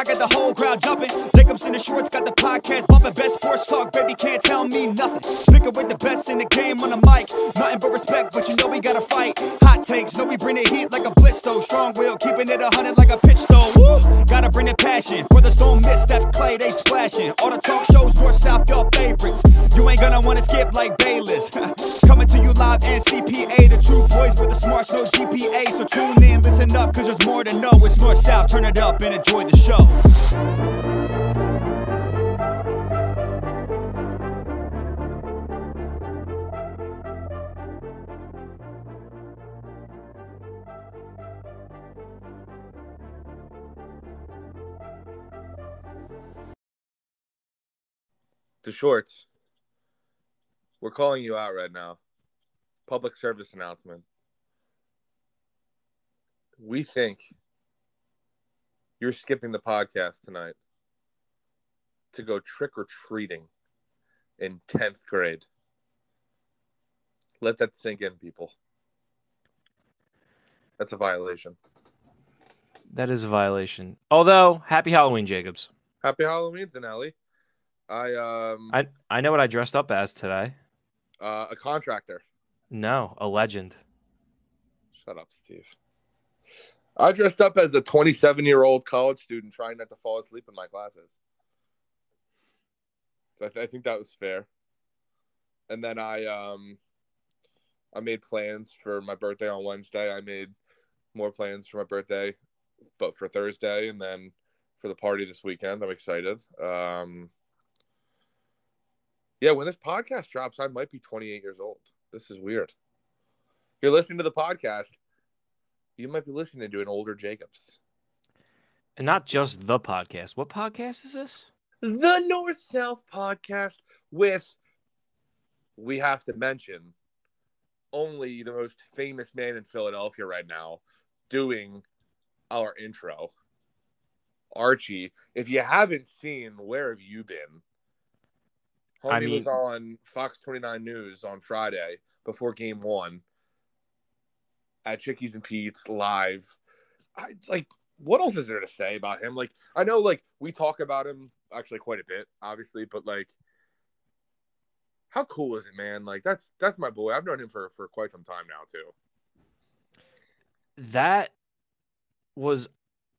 Pod got the whole crowd jumping. Jacobs in the shorts got the podcast bumping. Best sports talk, baby, can't tell me nothing. Picking with the best in the game on the mic. Nothing but respect, but you know we gotta fight. Hot takes, know we bring the heat like a blitz though. Strong will, keeping it a hundred like a pitch though. Woo! Gotta bring the passion. Brothers don't miss Steph Clay, they splashing. All the talk shows, north, south, your favorites. You ain't gonna wanna skip like Bayless. Coming to you live and CPA. The two boys with the smarts, no GPA. So tune in, listen up, cause there's more to know. It's north, south, turn it up and enjoy the show. DeShorts. We're calling you out right now. Public service announcement. We think you're skipping the podcast tonight to go trick or treating in 10th grade. Let that sink in, people. That's a violation. That is a violation. Although, happy Halloween, Jacobs. Happy Halloween, Zinelli. I um I I know what I dressed up as today. uh, a contractor. No, a legend. Shut up, Steve. I dressed up as a 27 year old college student trying not to fall asleep in my classes. So I, th- I think that was fair. And then I um I made plans for my birthday on Wednesday. I made more plans for my birthday, but for Thursday and then for the party this weekend. I'm excited. Um yeah, when this podcast drops, I might be 28 years old. This is weird. You're listening to the podcast. You might be listening to an older Jacobs. And not just the podcast. What podcast is this? The North South podcast with, we have to mention, only the most famous man in Philadelphia right now doing our intro. Archie, if you haven't seen Where Have You Been? Homie I mean- was on Fox 29 News on Friday before game one at Chickies and Pete's live. I like what else is there to say about him? Like I know like we talk about him actually quite a bit, obviously, but like how cool is it, man? Like that's that's my boy. I've known him for for quite some time now too. That was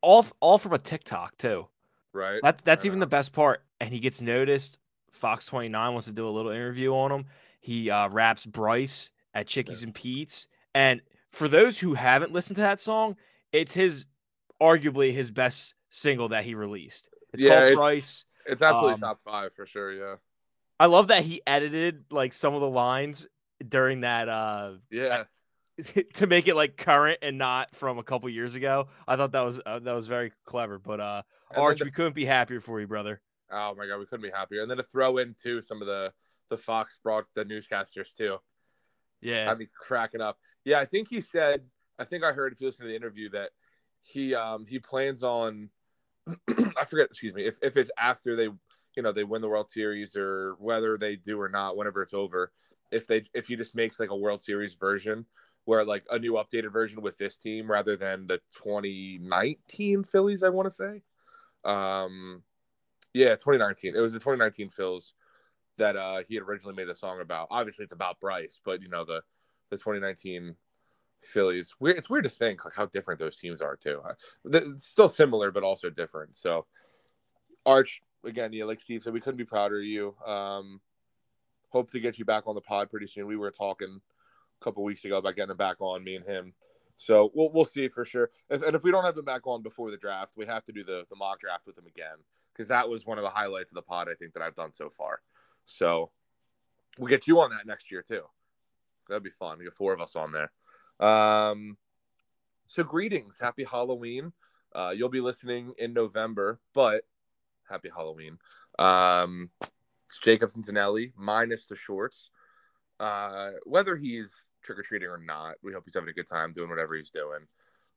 all all from a TikTok too. Right? That that's I even the best part. And he gets noticed. Fox 29 wants to do a little interview on him. He uh, raps Bryce at Chickies and Pete's. And for those who haven't listened to that song, it's his arguably his best single that he released. It's Yeah, called it's- Bryce. It's absolutely um, top five for sure. Yeah. I love that he edited like some of the lines during that uh Yeah. to make it like current and not from a couple years ago. I thought that was uh, that was very clever. But uh Arch, the- we couldn't be happier for you, brother. Oh my god, we couldn't be happier. And then to throw in too some of the the Fox brought the newscasters too. Yeah. I'd be cracking up. Yeah, I think he said. I think I heard if you listen to the interview that he um he plans on. I forget. Excuse me. If if it's after they you know they win the World Series or whether they do or not, whenever it's over, if they if he just makes like a World Series version where like a new updated version with this team rather than the 2019 Phillies, I want to say. Um, yeah, 2019. It was the 2019 Phils that uh he had originally made the song about. Obviously, it's about Bryce, but you know the the 2019 Phillies. Weird. It's weird to think like how different those teams are too. Uh, It's still similar, but also different. So, Arch again, yeah, like Steve said, we couldn't be prouder of you. Um, hope to get you back on the pod pretty soon. We were talking a couple weeks ago about getting him back on, me and him. So we'll we'll see for sure. If, and if we don't have him back on before the draft, we have to do the the mock draft with him again because that was one of the highlights of the pod I think that I've done so far. So we'll get you on that next year too. That'd be fun. We get four of us on there. Um, so greetings, happy Halloween. Uh, you'll be listening in November, but happy Halloween. Um, it's Jacob Cincinnati minus DeShorts. Uh, whether he's trick or treating or not. We hope he's having a good time doing whatever he's doing.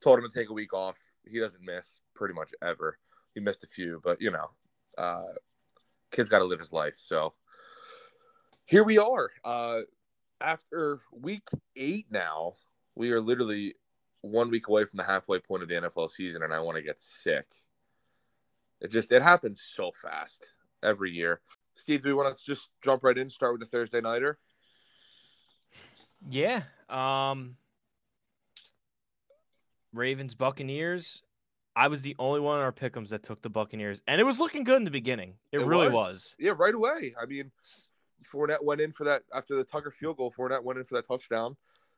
Told him to take a week off. He doesn't miss pretty much ever. He missed a few, but you know, uh, kid's got to live his life. So here we are. Uh, after week eight now, we are literally one week away from the halfway point of the NFL season, and I want to get sick. It just it happens so fast every year. Steve, do we want to just jump right in? Start with the Thursday nighter. Yeah. Um Ravens Buccaneers. I was the only one in our pickums that took the Buccaneers, and it was looking good in the beginning. It, really was. Yeah, right away. I mean, Fournette went in for that after the Tucker field goal. Fournette went in for that touchdown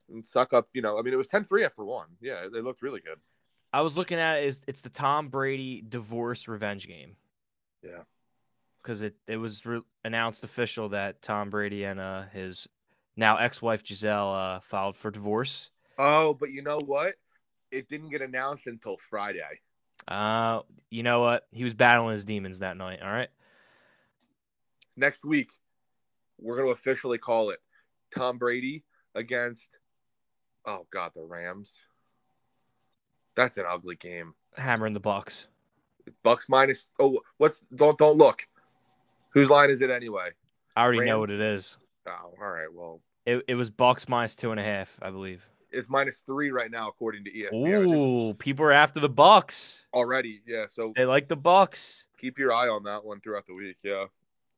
and suck up. You know, I mean, it was 10-3 after one. Yeah, they looked really good. I was looking at it it's the Tom Brady divorce revenge game. Yeah. Because it, it was re- announced official that Tom Brady and uh, his now ex-wife Gisele uh, filed for divorce. Oh, but you know what? It didn't get announced until Friday. Uh, you know what? He was battling his demons that night. All right. Next week, we're going to officially call it Tom Brady against, oh God, the Rams. That's an ugly game. Hammering the Bucks. Bucks minus. Oh, what's don't don't look. Whose line is it anyway? I already know what it is. Oh, all right. Well, It, it was Bucks minus two and a half, I believe. It's minus three right now according to ESPN. Ooh, people are after the Bucks. Already, yeah. So They like the Bucks. keep your eye on that one throughout the week. Yeah.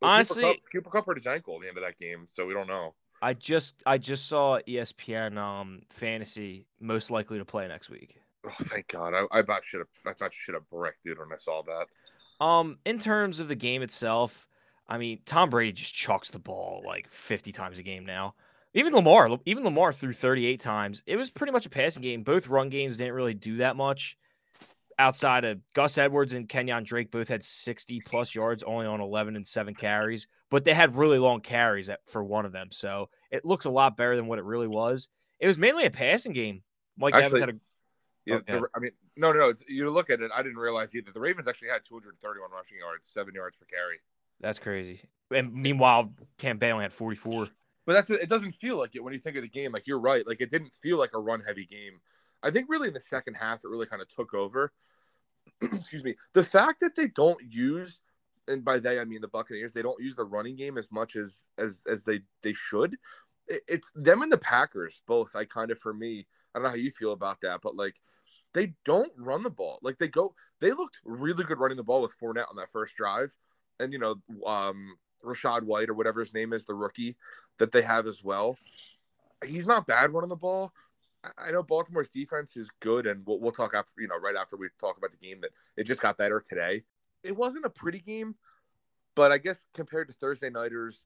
Well, Honestly- Cooper Kupp, Cooper Kupp hurt his ankle at the end of that game, so we don't know. I just I just saw ESPN um fantasy most likely to play next week. Oh, thank God! I, I about should have. I about should have bricked dude when I saw that. Um, in terms of the game itself, I mean Tom Brady just chucks the ball like 50 times a game now. Even Lamar, even Lamar threw 38 times. It was pretty much a passing game. Both run games didn't really do that much. Outside of Gus Edwards and Kenyan Drake, both had 60 plus yards, only on 11 and seven carries, but they had really long carries at, for one of them. So it looks a lot better than what it really was. It was mainly a passing game. Mike Evans had a Yeah, oh, Okay. the, I mean, no, no, no. You look at it. I didn't realize either. The Ravens actually had 231 rushing yards, seven yards per carry. that's crazy. And meanwhile, Tampa Bay only had 44. But that's it. Doesn't feel like it when you think of the game. Like you're right. Like it didn't feel like a run heavy game. I think really in the second half it really kind of took over. Excuse me. The fact that they don't use, and by they I mean the Buccaneers, they don't use the running game as much as as as they they should. It, it's them and the Packers both. I kind of for me. I don't know how you feel about that, but like they don't run the ball. Like they go. They looked really good running the ball with Fournette on that first drive, and you know, um, Rachaad White or whatever his name is, the rookie that they have as well. He's not bad running the ball. I- know Baltimore's defense is good, and we'll, we'll talk after you know right after we talk about the game that it just got better today. It wasn't a pretty game, but I guess compared to Thursday nighters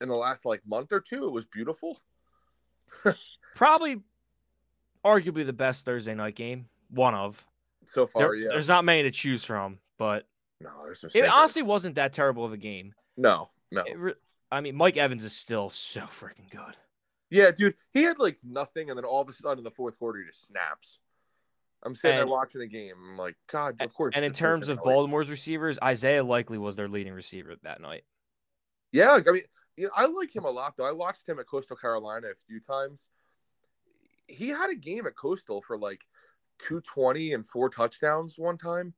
in the last like month or two, it was beautiful. Probably, arguably the best Thursday night game. One of. So far, There- yeah. There's not many to choose from, but No, there's some. it honestly wasn't that terrible of a game. No, no. Re- I mean, Mike Evans is still so freaking good. Yeah, dude, he had like nothing, and then all of a sudden in the fourth quarter, he just snaps. I'm sitting there And- watching the game. I'm like, God, of course. And in terms of. Baltimore's receivers, Isaiah Likely was their leading receiver that night. Yeah, I mean, you know, I like him a lot though. I watched him at Coastal Carolina a few times. He had a game at Coastal for like 220 and four touchdowns one time.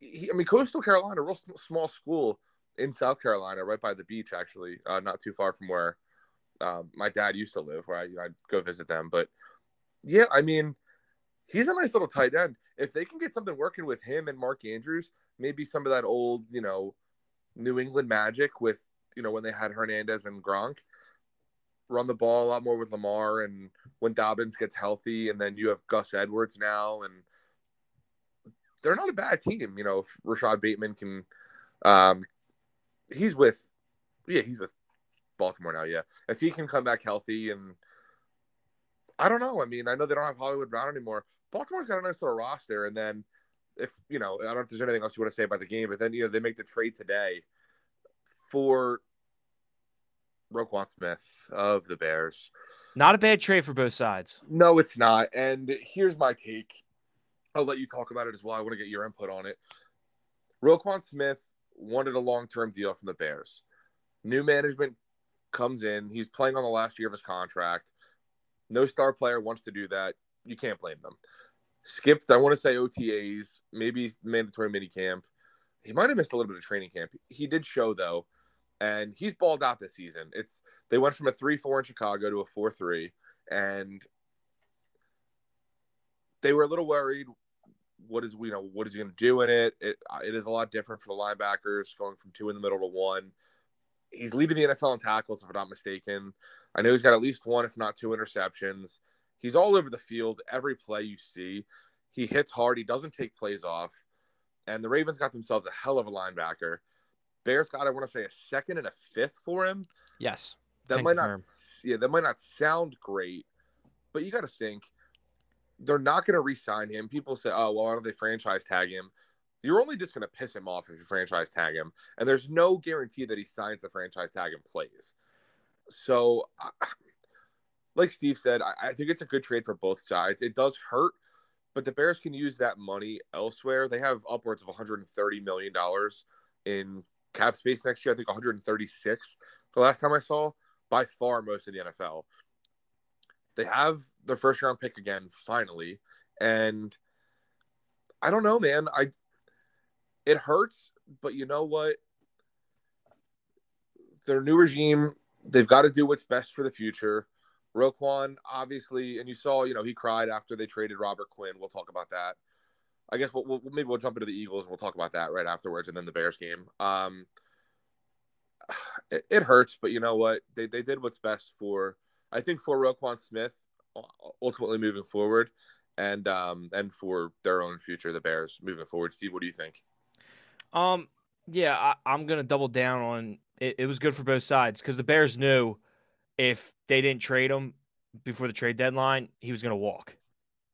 He, I mean, Coastal Carolina, a real small school in South Carolina, right by the beach, actually, uh, not too far from where um, my dad used to live, where I, I'd go visit them. But yeah, I mean, he's a nice little tight end. If they can get something working with him and Mark Andrews, maybe some of that old, you know, New England magic with, you know, when they had Hernandez and Gronk, run the ball a lot more with Lamar and when Dobbins gets healthy, and then you have Gus Edwards now, and they're not a bad team. You know, if Rashod Bateman can, um, he's with, yeah, he's with Baltimore now. Yeah, if he can come back healthy, and I don't know. I mean, I know they don't have Hollywood Brown anymore. Baltimore's got a nice little roster, and then if you know, I don't know if there's anything else you want to say about the game, but then you know they make the trade today for Roquan Smith of the Bears. Not a bad trade for both sides. No, it's not. And here's my take. I'll let you talk about it as well. I want to get your input on it. Roquan Smith wanted a long term deal from the Bears. New management comes in. He's playing on the last year of his contract. No star player wants to do that. You can't blame them. Skipped, I want to say OTAs, maybe mandatory mini camp. He might have missed a little bit of training camp. He did show though, and he's balled out this season. It's they went from a three four in Chicago to a four three, and they were a little worried. What is you know what is he going to do in it? it? Uh, it is a lot different for the linebackers going from two in the middle to one. He's leading the NFL in tackles, if I'm not mistaken. I know he's got at least one, if not two, interceptions. He's all over the field. Every play you see, he hits hard. He doesn't take plays off. And the Ravens got themselves a hell of a linebacker. Bears got, I want to say, a second and a fifth for him. Yes. That might not, yeah, that might not sound great, but you got to think they're not going to re-sign him. People say, "Oh, well, why don't they franchise tag him?" You're only just going to piss him off if you franchise tag him, and there's no guarantee that he signs the franchise tag and plays. So, like Steve said, I, I think it's a good trade for both sides. It does hurt, but the Bears can use that money elsewhere. They have upwards of 130 million dollars in cap space next year. I think 136 the last time I saw. By far, most of the NFL. They have their first round pick again, finally, and I don't know, man. I it hurts, but you know what? Their new regime, they've got to do what's best for the future. Roquan, obviously, and you saw, you know, he cried after they traded Robert Quinn. We'll talk about that. I guess we'll, we'll maybe we'll jump into the Eagles. We'll talk about that right afterwards, and then the Bears game. Um, it, it hurts, but you know what? They they did what's best for I think for Roquan Smith, ultimately moving forward, and um and for their own future, the Bears moving forward. Steve, what do you think? Um, yeah, I, I'm gonna double down on it. It was good for both sides because the Bears knew if they didn't trade him before the trade deadline, he was gonna walk,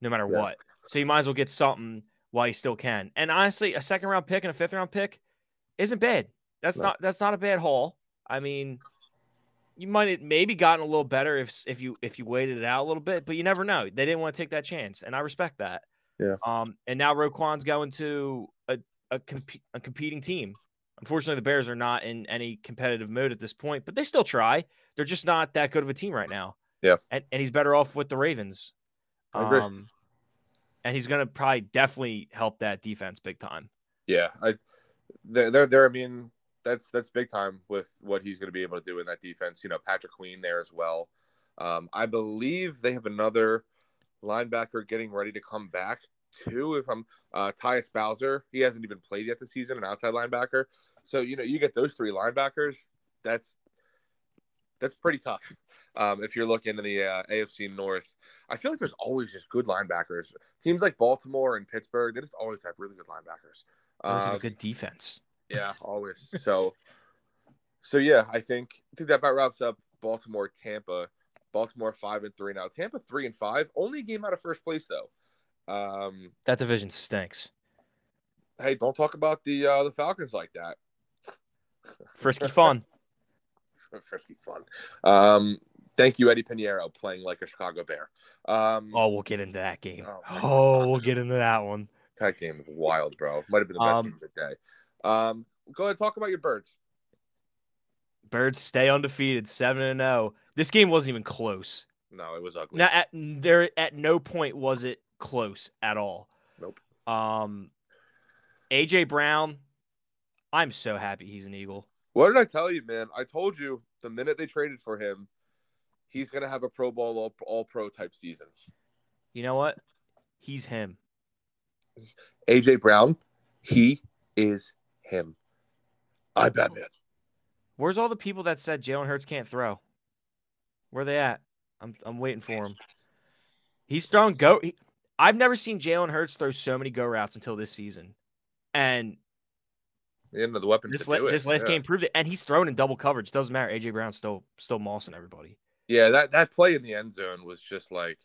no matter Yeah. what. So you might as well get something while you still can. And honestly, a second round pick and a fifth round pick isn't bad. That's No. not that's not a bad haul. I mean, you might have maybe gotten a little better if if you if you waited it out a little bit, but you never know. They didn't want to take that chance, and I respect that. Yeah. Um, and now Roquan's going to a a, comp- a competing team. Unfortunately, the Bears are not in any competitive mode at this point, but they still try. They're just not that good of a team right now. Yeah. And, and he's better off with the Ravens. I agree. Um, and he's going to probably definitely help that defense big time. Yeah, I they're they're, they're I mean that's that's big time with what he's going to be able to do in that defense. You know, Patrick Queen there as well. Um, I believe they have another linebacker getting ready to come back too. If I'm uh, Tyus Bowser, he hasn't even played yet this season, an outside linebacker. So you know, you get those three linebackers. That's that's pretty tough. Um, if you're looking in the uh, AFC North, I feel like there's always just good linebackers. Teams like Baltimore and Pittsburgh, they just always have really good linebackers. Always has Um, a good defense. Yeah, always. So, so yeah, I think I think that about wraps up Baltimore, Tampa. Baltimore five and three now. Tampa three and five. Only a game out of first place though. Um, That division stinks. hey, don't talk about the uh, the Falcons like that. Frisky fun. Frisky fun. Um, thank you, Eddy Piñeiro, playing like a Chicago Bear. Um, Oh, we'll get into that game. Oh, Oh, we'll get into that one. that game is wild, bro. Might have been the best Um, game of the day. Um, go ahead, talk about your birds. Birds stay undefeated, seven and zero. This game wasn't even close. No, it was ugly. Now, at there at no point was it close at all. Nope. Um, AJ Brown, I'm so happy he's an Eagle. What did I tell you, man? I told you the minute they traded for him, he's gonna have a Pro Bowl all, all Pro type season. You know what? He's him. AJ Brown, he is him. I bet, man. Where's all the people that said Jalen Hurts can't throw? Where are they at? I'm I'm waiting for him. He's throwing go. He, I've never seen Jalen Hurts throw so many go routes until this season, and You know the weapons this la- this last yeah. game proved it. And he's thrown in double coverage. Doesn't matter. AJ Brown's still still mossing everybody. Yeah, that that play in the end zone was just like,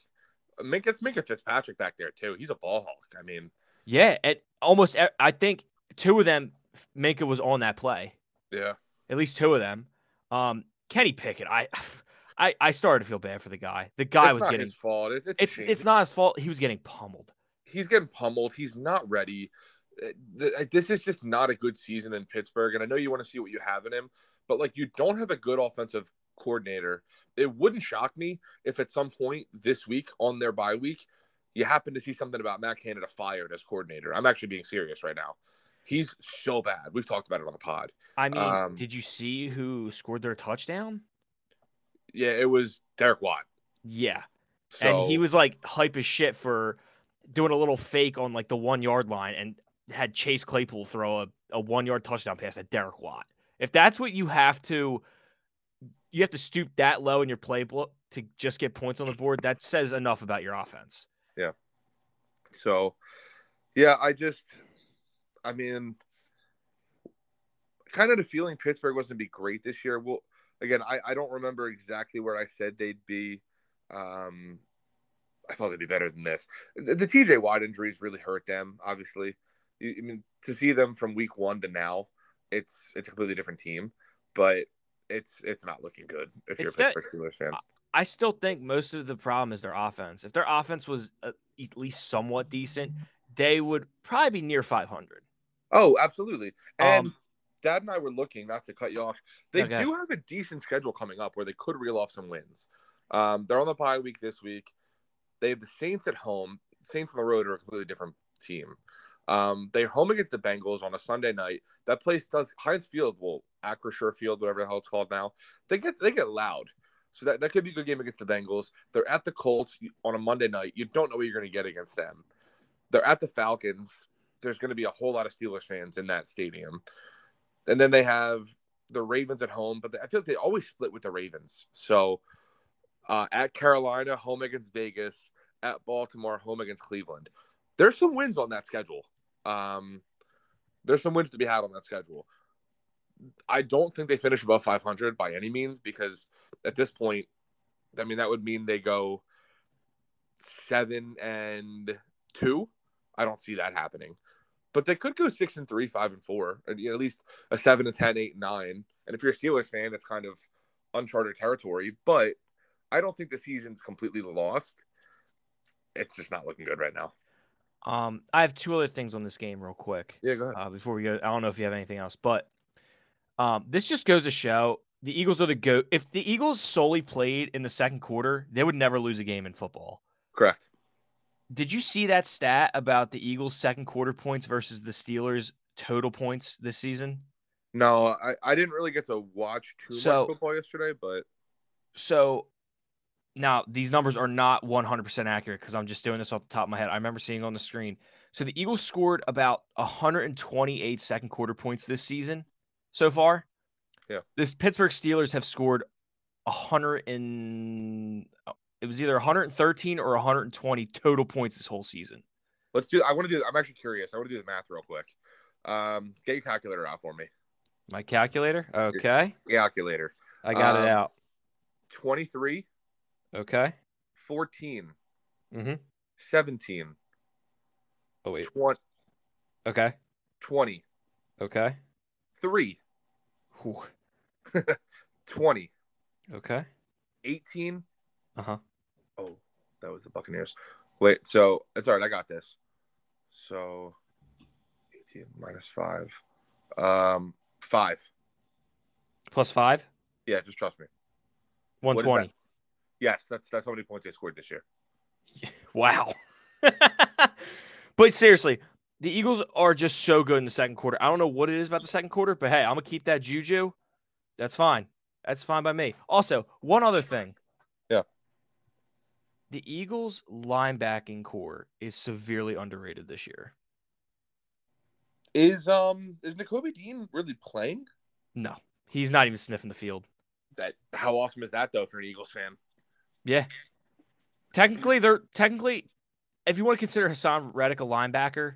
Minkah, it's Minkah Fitzpatrick back there too. He's a ball hawk. I mean, Yeah, at almost I think two of them Minkah was on that play. yeah, At least two of them. Um, Kenny Pickett, I, I, I started to feel bad for the guy. The guy it's was not getting. his fault. It's it's, It's it's not his fault. He was getting pummeled. he's getting pummeled. He's not ready. Uh, This is just not a good season in Pittsburgh. And I know you want to see what you have in him, but like you don't have a good offensive coordinator. It wouldn't shock me if at some point this week on their bye week, you happen to see something about Matt Canada fired as coordinator. I'm actually being serious right now. He's so bad. We've talked about it on the pod. I mean, Um, did you see who scored their touchdown? Yeah, it was Derek Watt. Yeah. So, and he was like hype as shit for doing a little fake on like the one yard line and had Chase Claypool throw a, a one yard touchdown pass at Derek Watt. If that's what you have to, you have to stoop that low in your playbook to just get points on the board. That says enough about your offense. Yeah. So, yeah, I just, I mean, kind of the feeling Pittsburgh was going to be great this year. Well, again, I, I don't remember exactly where I said they'd be. Um, I thought they'd be better than this. The, the TJ Watt injuries really hurt them. Obviously, You- I mean, to see them from week one to now, it's it's a completely different team. But it's it's not looking good if you're It's a Pittsburgh Steelers fan. I still think most of the problem is their offense. If their offense was uh, at least somewhat decent, they would probably be near 500. Oh, absolutely. And Um, Dad and I were looking, not to cut you off. They Okay. do have a decent schedule coming up where they could reel off some wins. Um, they're on the bye week this week. They have the Saints at home. Saints on the road are a completely different team. Um, they're home against the Bengals on a Sunday night. That place does Heinz Field, well, Acrisure Field, whatever the hell it's called now. They get they get loud. So that, that could be a good game against the Bengals. They're at the Colts on a Monday night. You don't know what you're going to get against them. They're at the Falcons. There's going to be a whole lot of Steelers fans in that stadium. And then they have the Ravens at home, but I feel like they always split with the Ravens. So uh, at Carolina, home against Vegas, at Baltimore, home against Cleveland. There's some wins on that schedule. Um, there's some wins to be had on that schedule. I don't think they finish above 500 by any means because at this point, I mean, that would mean they go seven and two. I don't see that happening, but they could go six and three, five and four, and you know, at least a seven and 10, eight and nine. And if you're a Steelers fan, it's kind of uncharted territory, but I don't think the season's completely lost. It's just not looking good right now. Um, I have two other things on this game, real quick. Yeah, go ahead. uh, before we go. I don't know if you have anything else, but um, this just goes to show the Eagles are the go. If the Eagles solely played in the second quarter, they would never lose a game in football. Correct. Did you see that stat about the Eagles' second quarter points versus the Steelers' total points this season? No, I, I didn't really get to watch too So- much football yesterday, but So now these numbers are not 100% accurate because I'm just doing this off the top of my head. I remember seeing on the screen. So the Eagles scored about 128 second quarter points this season so far. Yeah. This Pittsburgh Steelers have scored 100 and it was either 113 or 120 total points this whole season. let's do. I want to do. I'm actually curious. I want to do the math real quick. Um, get your calculator out for me. My calculator. Okay. Calculator. I got it Um, out. 23, Okay. 14, Mm-hmm. 17, Oh wait. 20, Okay. 20, Okay. 3, Whew. 20, Okay. 18. Uh-huh. That was the Buccaneers. Wait, so it's all right. I got this. So 18 minus 5. Um, 5. Plus five. Yeah, just trust me. is that? 120. Yes, that's that's how many points they scored this year. Wow. but seriously, the Eagles are just so good in the second quarter. I don't know what it is about the second quarter, but hey, I'm gonna keep that juju. That's fine. That's fine by me. Also, one other thing. The Eagles linebacking core is severely underrated this year. Is um is Nakobe Dean really playing? No, he's not even sniffing the field. That how awesome is that though for an Eagles fan? Yeah. Technically, they're technically, if you want to consider Haason Reddick a linebacker,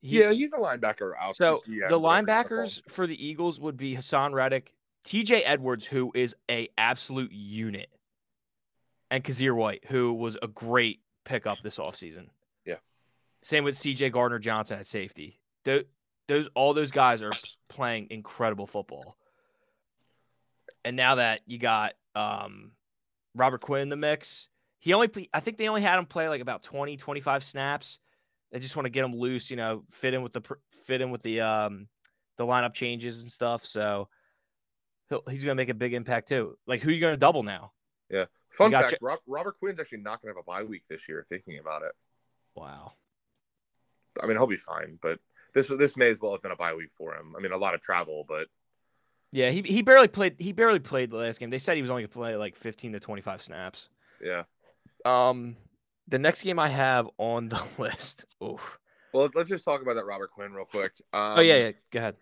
he- yeah, he's a linebacker out. So yeah, the linebackers for the Eagles would be Haason Reddick, T.J. Edwards, who is a absolute unit, and Kyzir White, who was a great pickup this offseason. Yeah. Same with C.J. Gardner Johnson at safety. Those, those all those guys are playing incredible football. And now that you got um, Robert Quinn in the mix, he only I think they only had him play like about 20, 25 snaps. They just want to get him loose, you know, fit in with the fit in with the um the lineup changes and stuff. So he'll, he's gonna make a big impact too. Like who are you gonna double now? Yeah. Fun fact: you- Rob, Robert Quinn's actually not going to have a bye week this year. Thinking about it, Wow. I mean, he'll be fine, but this this may as well have been a bye week for him. I mean, a lot of travel, but Yeah, he he barely played. He barely played the last game. They said he was only gonna play like 15 to 25 snaps. yeah. Um, the next game I have on the list. Oof. Well, let's just talk about that Robert Quinn real quick. Um, oh yeah, yeah. Go ahead.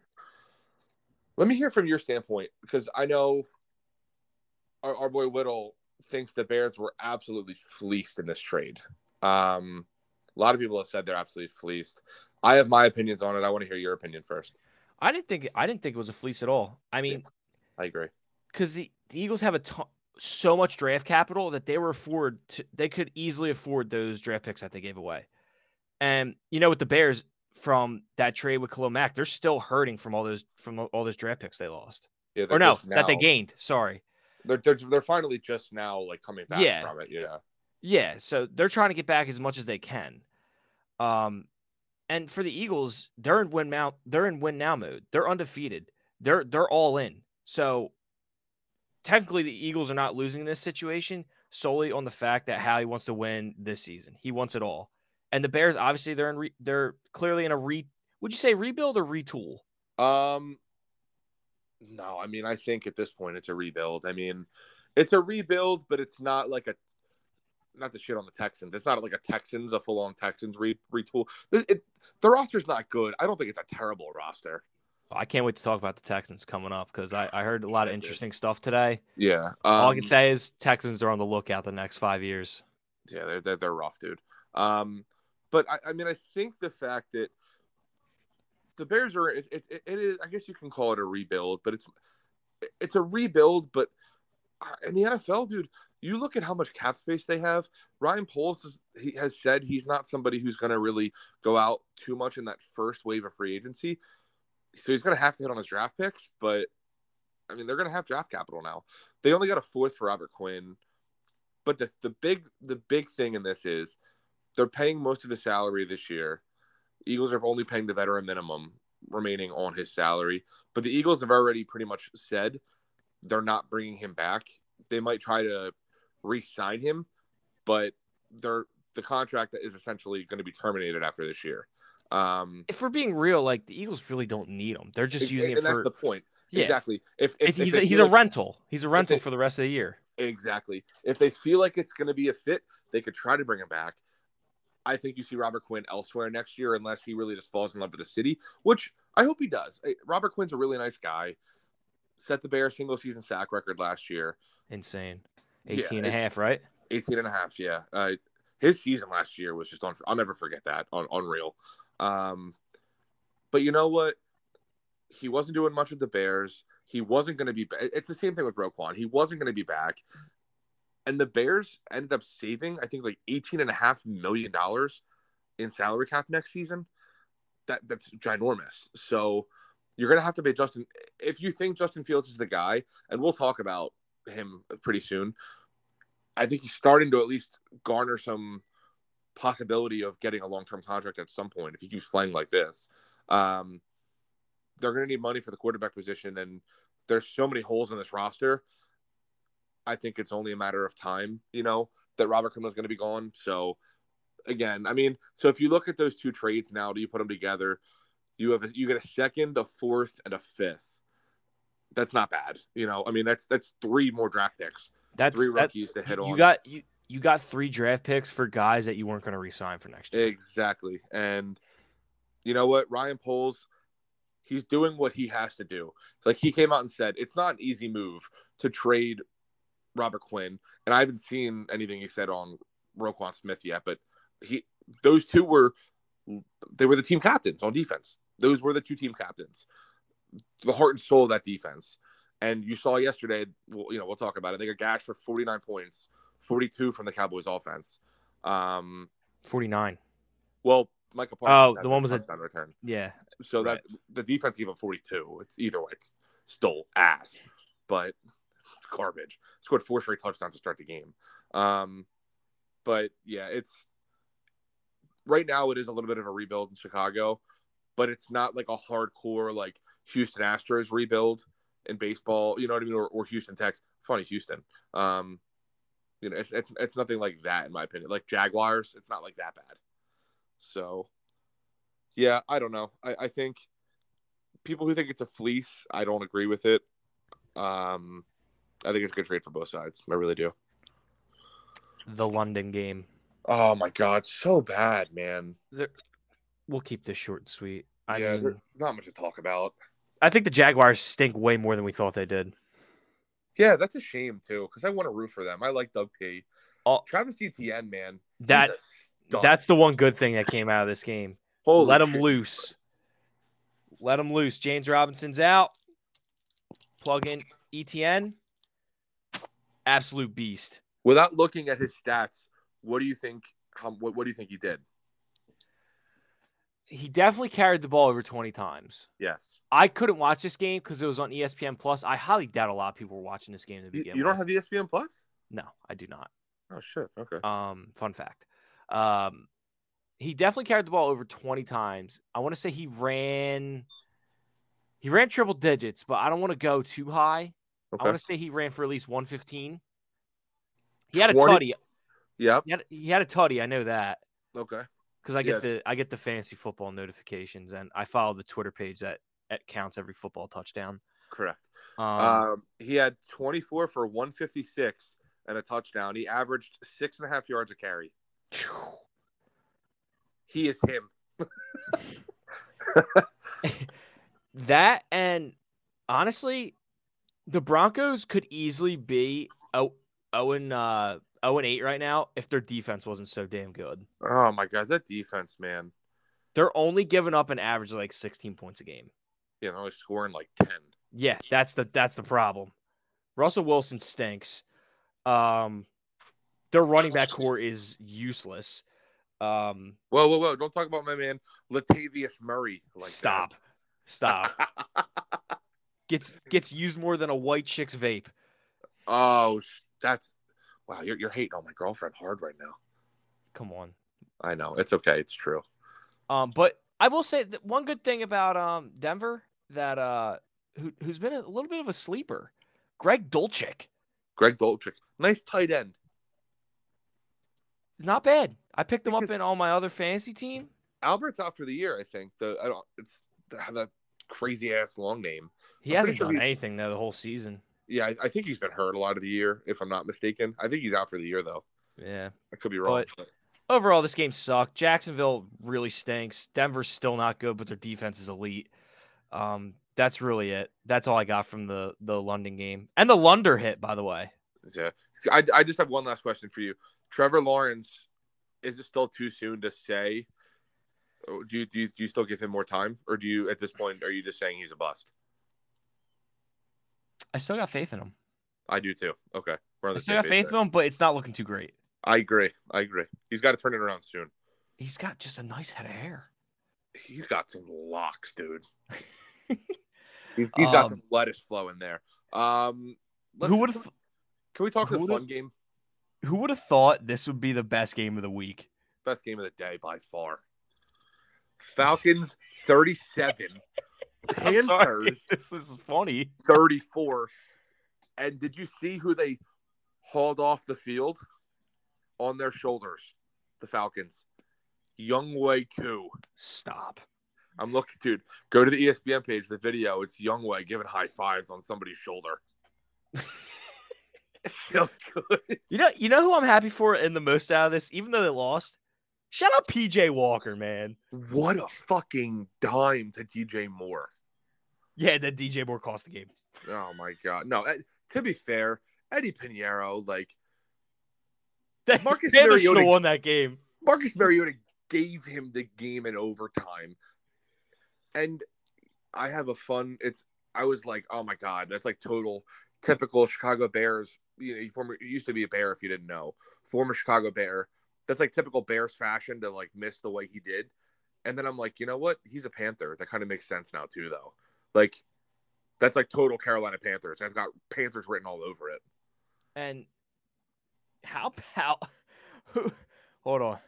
Let me hear from your standpoint because I know our, our boy Whittle thinks the Bears were absolutely fleeced in this trade. Um, a lot of people have said they're absolutely fleeced. I have my opinions on it. I want to hear your opinion first. I didn't think I didn't think it was a fleece at all. I mean, I agree. because the, the Eagles have a ton, so much draft capital that they were afford to, they could easily afford those draft picks that they gave away. And you know, with the Bears from that trade with Khalil Mack, they're still hurting from all those from all those draft picks they lost. Yeah, Or no, that they gained. Sorry. They're, they're they're finally just now like coming back Yeah. from it. Yeah. Yeah, so they're trying to get back as much as they can. Um, and for the Eagles, they're in win now. They're in win now mode. They're undefeated. They're they're all in. So technically, the Eagles are not losing this situation solely on the fact that Howie wants to win this season. He wants it all. And the Bears, obviously, they're in. Re, they're clearly in a re. Would you say rebuild or retool? Um, no, I mean, I think at this point it's a rebuild. I mean, it's a rebuild, but it's not like a not to shit on the Texans. It's not like a Texans, a full on Texans re- retool. It, it, the roster's not good. I don't think it's a terrible roster. I can't wait to talk about the Texans coming up because I, I heard a lot of interesting stuff today. Yeah. Um, All I can say is Texans are on the lookout the next five years. Yeah, they're, they're, they're rough, dude. Um, but I, I mean, I think the fact that the Bears are, it, it, it is, I guess you can call it a rebuild, but it's, it's a rebuild, but uh, in the NFL, dude, you look at how much cap space they have. Ryan Poles has, he has said he's not somebody who's going to really go out too much in that first wave of free agency. So he's going to have to hit on his draft picks, but I mean, they're going to have draft capital now. They only got a fourth for Robert Quinn. But the, the big the big thing in this is they're paying most of his salary this year. Eagles are only paying the veteran minimum remaining on his salary, but the Eagles have already pretty much said they're not bringing him back. They might try to re-sign him, but they're the contract is essentially going to be terminated after this year. Um, if we're being real, like the Eagles really don't need him. They're just using it that's for the point. yeah. Exactly. If, If if, he's if a, he's a like- rental. He's a rental they- for the rest of the year. Exactly. If they feel like it's going to be a fit, they could try to bring him back. I think you see Robert Quinn elsewhere next year unless he really just falls in love with the city, which I hope he does. Robert Quinn's a really nice guy. Set the Bears single season sack record last year. Insane. Yeah, 18 and a half, right? 18 and a half, yeah. Uh, his season last year was just on I'll never forget that. On unreal. Um, but you know what? He wasn't doing much with the Bears. He wasn't going to be. It's the same thing with Roquan. He wasn't going to be back, and the Bears ended up saving, I think, like eighteen and a half million dollars in salary cap next season. That that's ginormous. So you're going to have to pay Justin. If you think Justin Fields is the guy, and we'll talk about him pretty soon. I think he's starting to at least garner some possibility of getting a long term contract at some point if he keeps playing like this. Um, they're going to need money for the quarterback position, and there's so many holes in this roster. I think it's only a matter of time, you know, that Robert Quinn is going to be gone. So, again, I mean, so if you look at those two trades now, do you put them together? You have a, you get a second, a fourth, and a fifth. That's not bad, you know. I mean, that's that's three more draft picks, That's three rookies to hit you on. got you you got three draft picks for guys that you weren't going to re-sign for next year. Exactly. And you know what? Ryan Poles, he's doing what he has to do. Like he came out and said, it's not an easy move to trade Robert Quinn. And I haven't seen anything he said on Roquan Smith yet, but he those two were they were the team captains on defense. Those were the two team captains. The heart and soul of that defense. And you saw yesterday, well, you know, we'll talk about it. They got gashed for 49 points, 42 from the Cowboys offense. Um, 49. well, Michael Oh, Parsons had the one was a- touchdown return. Yeah. So right. that's the defense gave up 42. It's either way, it's still ass, but garbage. Scored four straight touchdowns to start the game. Um, but yeah, it's right now it is a little bit of a rebuild in Chicago, but it's not like a hardcore like Houston Astros rebuild. in baseball. You know what I mean? Or, or Houston Tex. Funny Houston. Um, you know, it's, it's it's nothing like that in my opinion. Like Jaguars, it's not like that bad. So, yeah, I don't know. I, I think people who think it's a fleece, I don't agree with it. Um, I think it's a good trade for both sides. I really do. The London game. Oh my god, so bad, man. We'll keep this short and sweet. I yeah, mean, not much to talk about. I think the Jaguars stink way more than we thought they did. Yeah, that's a shame too, because I want to root for them. I like Doug P. Oh. Travis Etienne, man. That that's the one good thing that came out of this game. Holy Let them loose. Let them loose. James Robinson's out. Plug in Etienne. Absolute beast. Without looking at his stats, what do you think? How, what, what do you think he did? He definitely carried the ball over 20 times. Yes. I couldn't watch this game because it was on ESPN Plus. I highly doubt a lot of people were watching this game to You, begin you don't with. have ESPN Plus? No, I do not. Oh shit. Okay. Um, fun fact. Um, he definitely carried the ball over 20 times. I want to say he ran he ran triple digits, but I don't want to go too high. I want to say he ran for at least 115. He had a 20 tutty. Yep. He had, he had a tutty. I know that Okay. because I get Yeah. the I get the fantasy football notifications and I follow the Twitter page that, that counts every football touchdown. Correct. Um, Um, he had 24 for 156 and a touchdown. He averaged six and a half yards a carry. He is him. that and honestly, the Broncos could easily be oh oh and uh oh and eight right now if their defense wasn't so damn good. Oh my god, that defense, man. They're only giving up an average of like 16 points a game. Yeah, they're only scoring like 10. Yeah, that's the that's the problem. Russell Wilson stinks. Um, their running back core is useless. Um, Whoa, whoa, whoa! Don't talk about my man Latavius Murray. Like that. stop, stop. gets gets used more than a white chick's vape. oh, that's wow. You're you're hating on my girlfriend hard right now. Come on. I know it's okay. It's true. Um, but I will say that one good thing about um Denver that uh who who's been a little bit of a sleeper, Greg Dulcich. Greg Dulcich, nice tight end. Not bad. I picked him up in all my other fantasy team. Albert's out for the year. I think the I don't. It's that crazy ass long name. He I'm hasn't sure done he- anything though the whole season. Yeah, I, I think he's been hurt a lot of the year, if I'm not mistaken. I think he's out for the year though. Yeah. I could be wrong. But- Overall, this game sucked. Jacksonville really stinks. Denver's still not good, but their defense is elite. Um, that's really it. That's all I got from the the London game and the Lunder hit, by the way. Yeah. I, I just have one last question for you. Trevor Lawrence, is it still too soon to say? Oh, Do you, do you, do you still give him more time? Or do you, at this point, are you just saying he's a bust? I still got faith in him. I do too. Okay. We're on I still got faith there. in him, but it's not looking too great. I agree. I agree. He's got to turn it around soon. He's got just a nice head of hair. He's got some locks, dude. He's, he's got Um, some lettuce flow in there. Um, Who would can, have we- can we talk the fun game? who would have thought this would be the best game of the week? Best game of the day by far. Falcons 37, I'm sorry. Panthers This is funny. 34. And did you see who they hauled off the field on their shoulders? The Falcons. Younghoe Koo. Stop. I'm looking, dude. Go to the ESPN page, the video. It's Young Wei giving high fives on somebody's shoulder. it's so good. You know, you know who I'm happy for in the most out of this, even though they lost. Shout out PJ Walker, man. What a fucking dime to DJ Moore. Yeah, that DJ Moore cost the game. Oh my god. No, eh, to be fair, Eddy Piñeiro, like Marcus Panthers should have Mariota- won that game. Marcus Mariota gave him the game in overtime. And I have a fun it's I was like, oh my god, that's like total typical Chicago Bears. You know, he former he used to be a bear if you didn't know. Former Chicago Bear. That's like typical Bears fashion to like miss the way he did. And then I'm like, you know what? He's a Panther. That kind of makes sense now too, though. Like that's like total Carolina Panthers. I've got Panthers written all over it. And how about hold on?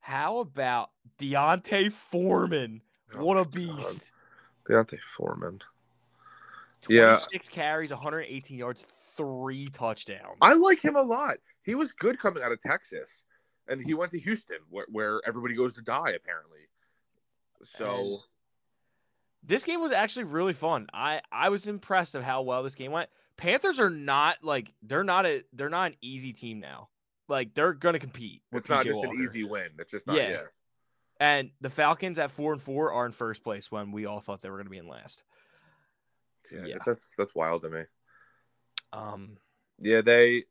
How about D'Onta Foreman? Oh what a God. beast! D'Onta Foreman. Yeah. 26 carries, 118 yards, three touchdowns. I like him a lot. He was good coming out of Texas, and he went to Houston, where, where everybody goes to die apparently. So And- this game was actually really fun. I I was impressed of how well this game went. Panthers are not like they're not a they're not an easy team now. Like they're gonna compete. With it's not PJ just Walker. an easy win. It's just not. Yeah. Yeah. And the Falcons at four and four are in first place when we all thought they were gonna be in last. Yeah, Yeah. that's that's wild to me. Um, Yeah, they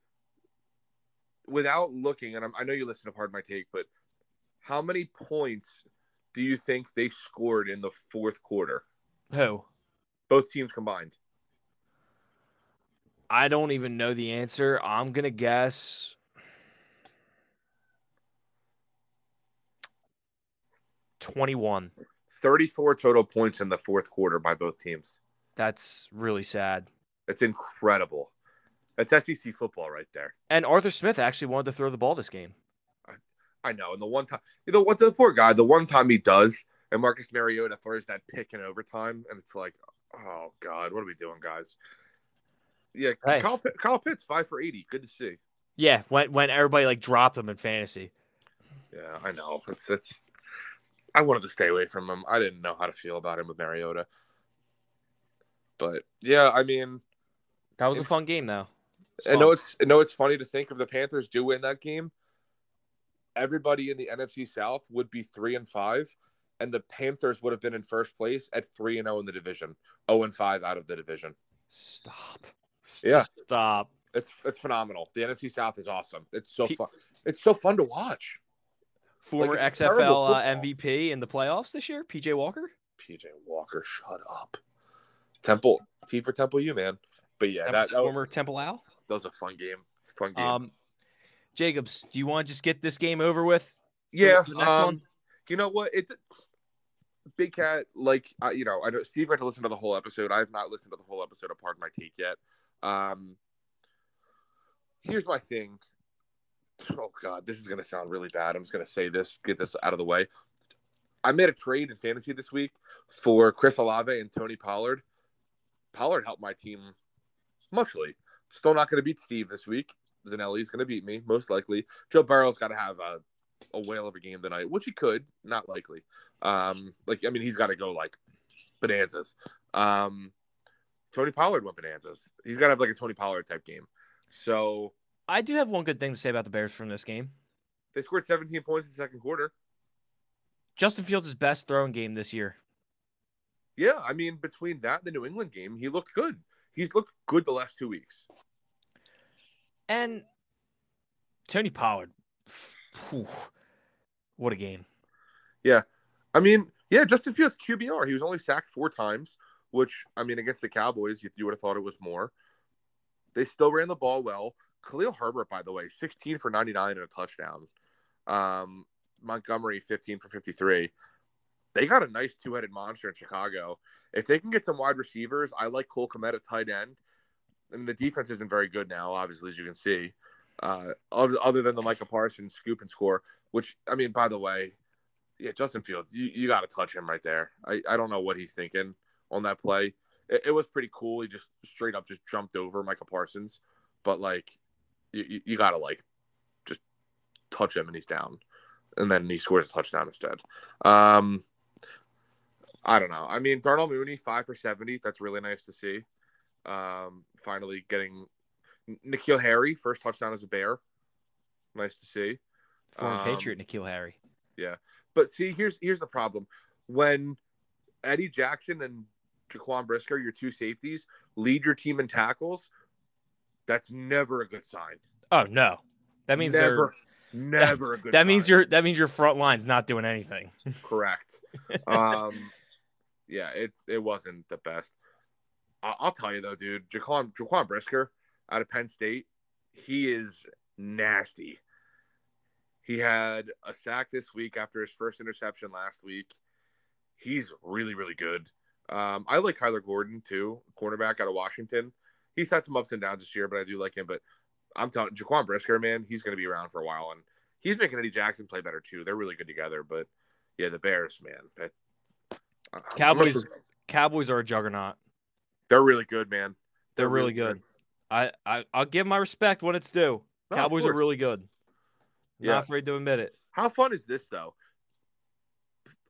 without looking, and I'm, I know you listen to part of my take, but how many points do you think they scored in the fourth quarter? who? Both teams combined. I don't even know the answer. I'm gonna guess twenty-one. 34 total points in the fourth quarter by both teams. That's really sad. It's incredible. That's SEC football right there. And Arthur Smith actually wanted to throw the ball this game. I know. And the one time, you know what, the poor guy, the one time he does, and Marcus Mariota throws that pick in overtime, and it's like, oh, God, what are we doing, guys? Yeah, Hey. Kyle, Pitt- Kyle Pitts, five for 80. Good to see. Yeah, when when everybody like dropped him in fantasy. Yeah, I know. It's it's. I wanted to stay away from him. I didn't know how to feel about him with Mariota. But yeah, I mean, That was a fun game though. It's I know it's I know it's funny to think if the Panthers do win that game, everybody in the NFC South would be three and five, and the Panthers would have been in first place at three and zero in the division, zero and five out of the division. Stop. Yeah. Stop. It's it's phenomenal. The NFC South is awesome. It's so Pe- fun. It's so fun to watch. Former it's terrible XFL uh. MVP in the playoffs this year, PJ Walker. PJ Walker, shut up. Temple T for Temple U man. But yeah, that, that, was, former Temple Owl. That was a fun game. Fun game. Um, Jacobs, do you want to just get this game over with? yeah. um? You know what? It Big Cat, like uh, you know, I know Steve got to listen to the whole episode. I have not listened to the whole episode of Pardon My Take yet. Um, here's my thing. Oh God, this is gonna sound really bad. I'm just gonna say this, get this out of the way. I made a trade in fantasy this week for Chris Olave and Tony Pollard. Pollard helped my team muchly. Still not going to beat Steve this week. Zinelli's going to beat me, most likely. Joe Burrow's got to have a, a whale of a game tonight, which he could, not likely. Um, like, I mean, he's got to go like bonanzas. Um, Tony Pollard went bonanzas. He's got to have like a Tony Pollard type game. So I do have one good thing to say about the Bears from this game. they scored 17 points in the second quarter. Justin Fields' best throwing game this year. Yeah, I mean, between that and the New England game, he looked good. He's looked good the last two weeks. And Tony Pollard. phew, what a game. Yeah, I mean, yeah, Justin Fields QBR. He was only sacked four times, which I mean, against the Cowboys, you, you would have thought it was more. They still ran the ball well. Khalil Herbert, by the way, 16 for 99 and a touchdown. Um, Montgomery, 15 for 53. They got a nice two-headed monster in Chicago. If they can get some wide receivers, I like Cole Kmet at tight end. And the defense isn't very good now, obviously, as you can see. Uh, other, other than the Micah Parsons scoop and score, which I mean, by the way, yeah, Justin Fields, you, you got to touch him right there. I, I don't know what he's thinking on that play. It, it was pretty cool. He just straight up just jumped over Micah Parsons, but like you, you, you got to like just touch him and he's down, and then he scores a touchdown instead. Um, I don't know. I mean, Darnell Mooney five for seventy. That's really nice to see. Um, finally getting N'Keal Harry first touchdown as a Bear. Nice to see. Former Um, Patriot N'Keal Harry. Yeah, but see, here's here's the problem. When Eddie Jackson and Jaquan Brisker, your two safeties, lead your team in tackles, that's never a good sign. Oh no. That means never, never a good. that means your that means your front line's not doing anything. correct. um, yeah, it it wasn't the best. I- I'll tell you though, dude, Jaquan Jaquan Brisker out of Penn State, he is nasty. He had a sack this week after his first interception last week. He's really, really good. Um, I like Kyler Gordon too, cornerback out of Washington. He's had some ups and downs this year, but I do like him. But I'm telling Jaquan Brisker, man, he's going to be around for a while, and he's making Eddie Jackson play better too. They're really good together. But yeah, the Bears, man. that- Cowboys- sure- Cowboys are a juggernaut. They're really good, man. They're really good. I, I I'll give my respect when it's due. No, Cowboys are really good. Yeah. Not afraid to admit it. How fun is this though?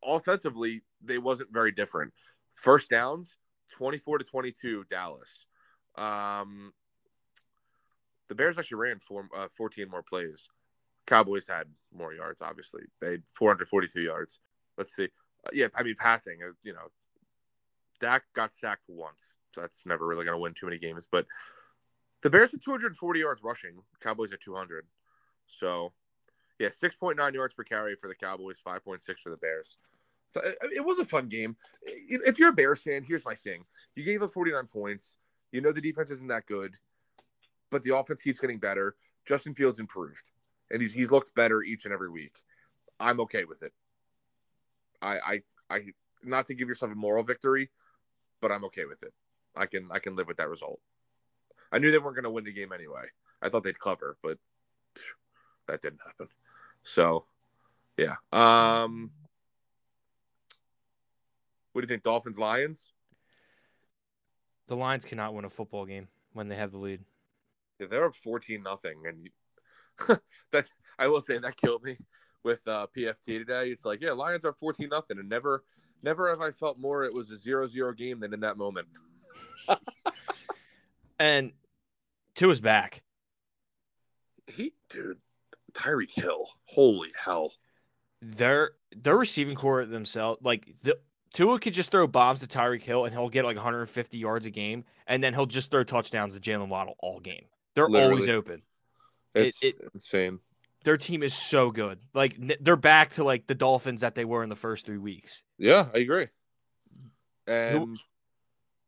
Offensively, they wasn't very different. First downs, 24 to 22 Dallas. Um the Bears actually ran four, uh, 14 more plays. Cowboys had more yards obviously. They had 442 yards. Let's see. Yeah, I mean passing, uh, you know, Dak got sacked once. So that's never really going to win too many games, but the Bears had 240 yards rushing. Cowboys at 200. So, yeah, 6.9 yards per carry for the Cowboys, 5.6 for the Bears. So it, it was a fun game. If you're a Bears fan, here's my thing: you gave up 49 points. You know the defense isn't that good, but the offense keeps getting better. Justin Fields improved, and he's he's looked better each and every week. I'm okay with it. I I I not to give yourself a moral victory, but I'm okay with it. I can I can live with that result. I knew they weren't going to win the game anyway. I thought they'd cover, but that didn't happen. So, yeah. Um, what do you think? Dolphins Lions? The Lions cannot win a football game when they have the lead. Yeah, they're up fourteen nothing, and you, that I will say that killed me with uh, PFT today. It's like, yeah, Lions are fourteen nothing, and never, never have I felt more it was a 0-0 game than in that moment. And Tua's back. He, dude, Tyreek Hill, holy hell! Their their receiving corps themselves, like the Tua could just throw bombs to Tyreek Hill and he'll get like 150 yards a game, and then he'll just throw touchdowns to Jaylen Waddle all game. They're always open. It's it- insane. Their team is so good. Like they're back to like the Dolphins that they were in the first three weeks. Yeah, I agree. And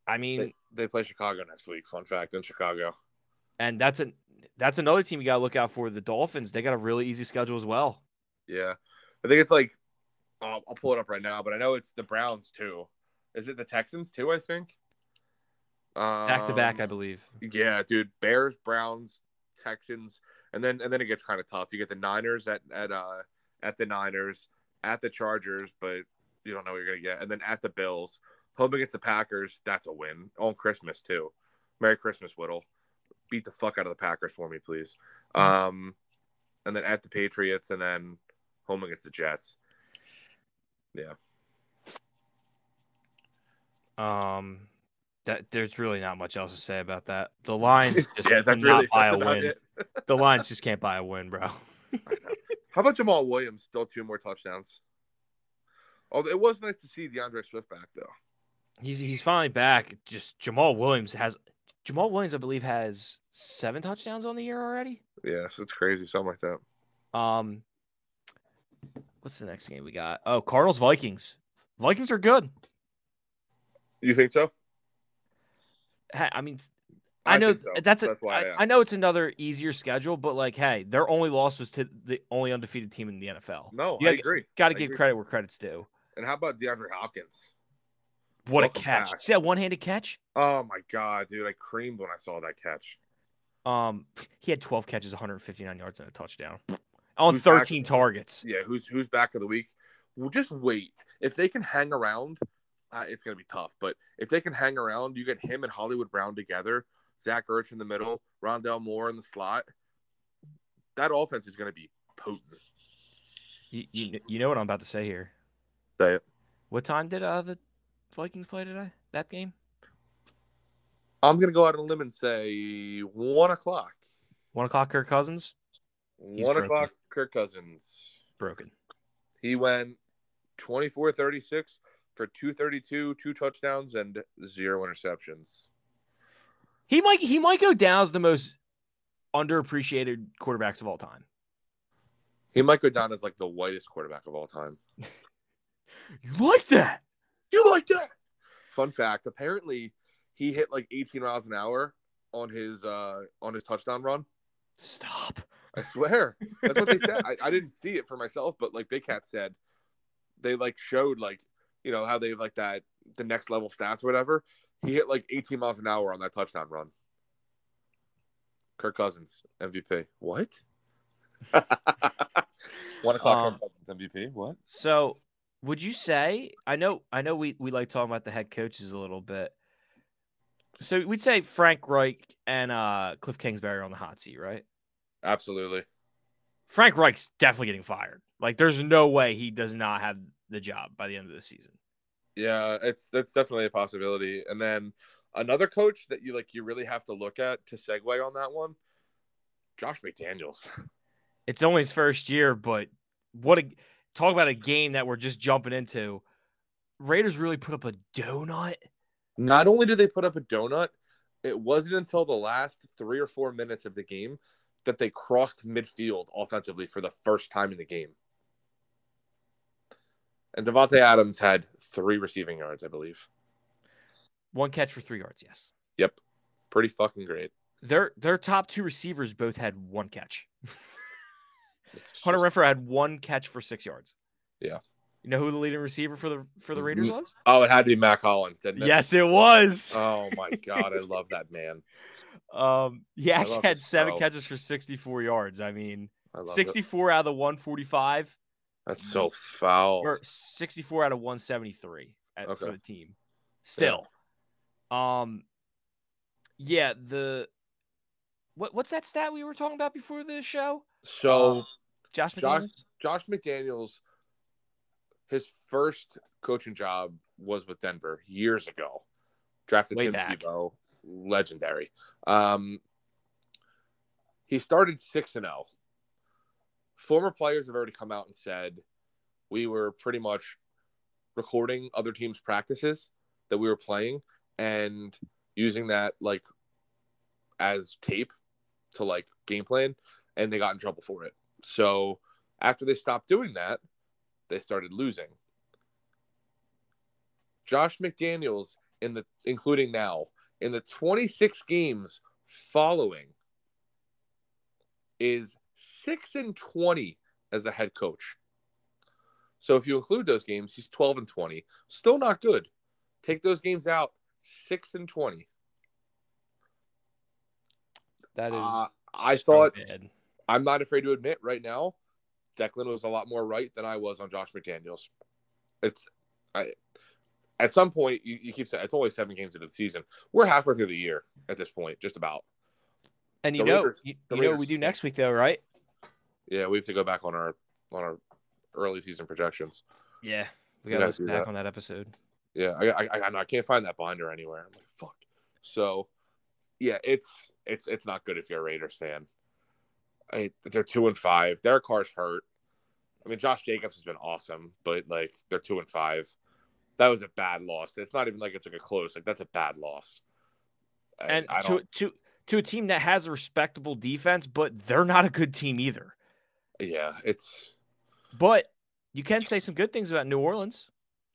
I mean, they, they play Chicago next week. Fun fact in Chicago. and that's an that's another team you gotta look out for. The Dolphins. They got a really easy schedule as well. Yeah, I think it's like I'll, I'll pull it up right now, but I know it's the Browns too. Is it the Texans too? I think. Back to back, I Um, believe. Yeah, dude. Bears, Browns, Texans, and then and then it gets kind of tough. You get the Niners at at uh at the Niners, at the Chargers, but you don't know what you're gonna get, and then at the Bills, home against the Packers. That's a win on Christmas too. Merry Christmas, Whittle. Beat the fuck out of the Packers for me, please. Um, and then at the Patriots, and then home against the Jets. Yeah, Um, that there's really not much else to say about that. The Lions just yeah, that's cannot really buy that's a win. The Lions just can't buy a win, bro. How about Jamaal Williams? Still two more touchdowns. Although it was nice to see D'Andre Swift back though. He's he's finally back. Just Jamaal Williams has Jamaal Williams, I believe, has seven touchdowns on the year already. Yeah, so it's crazy, something like that. Um, what's the next game we got? Oh, Cardinals Vikings. Vikings are good. You think so? I mean, I, know think so. that's a, That's why I, I, I know it's another easier schedule, but like, hey, their only loss was to the only undefeated team in the NFL. No, You I gotta- agree. Got to give agree. credit where credit's due. And how about DeAndre Hopkins? What Welcome a catch! back. See that one-handed catch? Oh my god, dude! I creamed when I saw that catch. Um, he had 12 catches, 159 yards, and a touchdown on Who's back? 13 targets. Yeah, who's who's back of the week? Well, just wait. If they can hang around, uh, it's gonna be tough. But if they can hang around, you get him and Hollywood Brown together, Zach Ertz in the middle, Rondale Moore in the slot. That offense is gonna be potent. You, you, you know what I'm about to say here. Say it. What time did uh the Vikings play today? That game? I'm gonna go out on a limb and say one o'clock. One o'clock. Kirk Cousins He's one broken. o'clock. Kirk Cousins. broken. He went 24 36 for 232, two touchdowns, and zero interceptions. He might he might go down as the most underappreciated quarterbacks of all time. He might go down as like the whitest quarterback of all time. You like that? You like that? Fun fact: apparently, he hit like 18 miles an hour on his uh on his touchdown run. Stop. I swear, that's what they said. I, I didn't see it for myself, but like Big Cat said, they like showed like you know how they have like that the next level stats or whatever. He hit like 18 miles an hour on that touchdown run. Kirk Cousins MVP. What? One o'clock. Um, Kirk Cousins MVP. What? So, would you say? I know, I know, we we like talking about the head coaches a little bit. So we'd say Frank Reich and uh, Cliff Kingsbury on the hot seat, right? Absolutely. Frank Reich's definitely getting fired. Like, there's no way he does not have the job by the end of the season. Yeah, it's that's definitely a possibility. And then another coach that you like you really have to look at to segue on that one, Josh McDaniels. It's only his first year, but what a talk about a game that we're just jumping into. Raiders really put up a donut. Not only did they put up a donut, it wasn't until the last three or four minutes of the game that they crossed midfield offensively for the first time in the game. And Davante Adams had three receiving yards, I believe. One catch for three yards, yes. Yep. Pretty fucking great. Their their top two receivers both had one catch. It's Hunter just- Renfrow had one catch for six yards. Yeah. You know who the leading receiver for the for the Raiders was? Oh, it had to be Mack Hollins, didn't it? Yes, it was. Oh my god, I love that man. Um, he actually had seven catches for 64 yards. I mean, I love it. 64 out of the 145, That's so foul. or 64 out of 173 at, for the team. Still, um, yeah. The what what's that stat we were talking about before the show? So Josh Josh McDaniels. Josh McDaniels, his first coaching job was with Denver years ago. Drafted Way Tim back. Tebow, legendary. Um, he started six and zero. Former players have already come out and said we were pretty much recording other teams' practices that we were playing and using that like as tape to like game plan, and they got in trouble for it. So after they stopped doing that, they started losing. Josh McDaniels in the including now in the 26 games following is 6 and 20 as a head coach. So if you include those games, he's 12 and 20. Still not good. Take those games out, 6 and 20. That is. Uh, I so thought bad. I'm not afraid to admit right now, Declan was a lot more right than I was on Josh McDaniels. It's I at some point you, you keep saying it's only seven games into the season. We're halfway through the year at this point, just about. And you the know, Raiders- you, you know what we do next week though, right? Yeah, we have to go back on our on our early season projections. Yeah, we We gotta listen back that. on that episode. Yeah, I, I I I can't find that binder anywhere. I'm like fuck. So, yeah, it's it's it's not good if you're a Raiders fan. I, they're two and five. Derek Carr's hurt. I mean, Josh Jacobs has been awesome, but like they're two and five. That was a bad loss. It's not even like it's like a close. Like that's a bad loss. And I to to to a team that has a respectable defense, but they're not a good team either. Yeah, it's. But you can say some good things about New Orleans.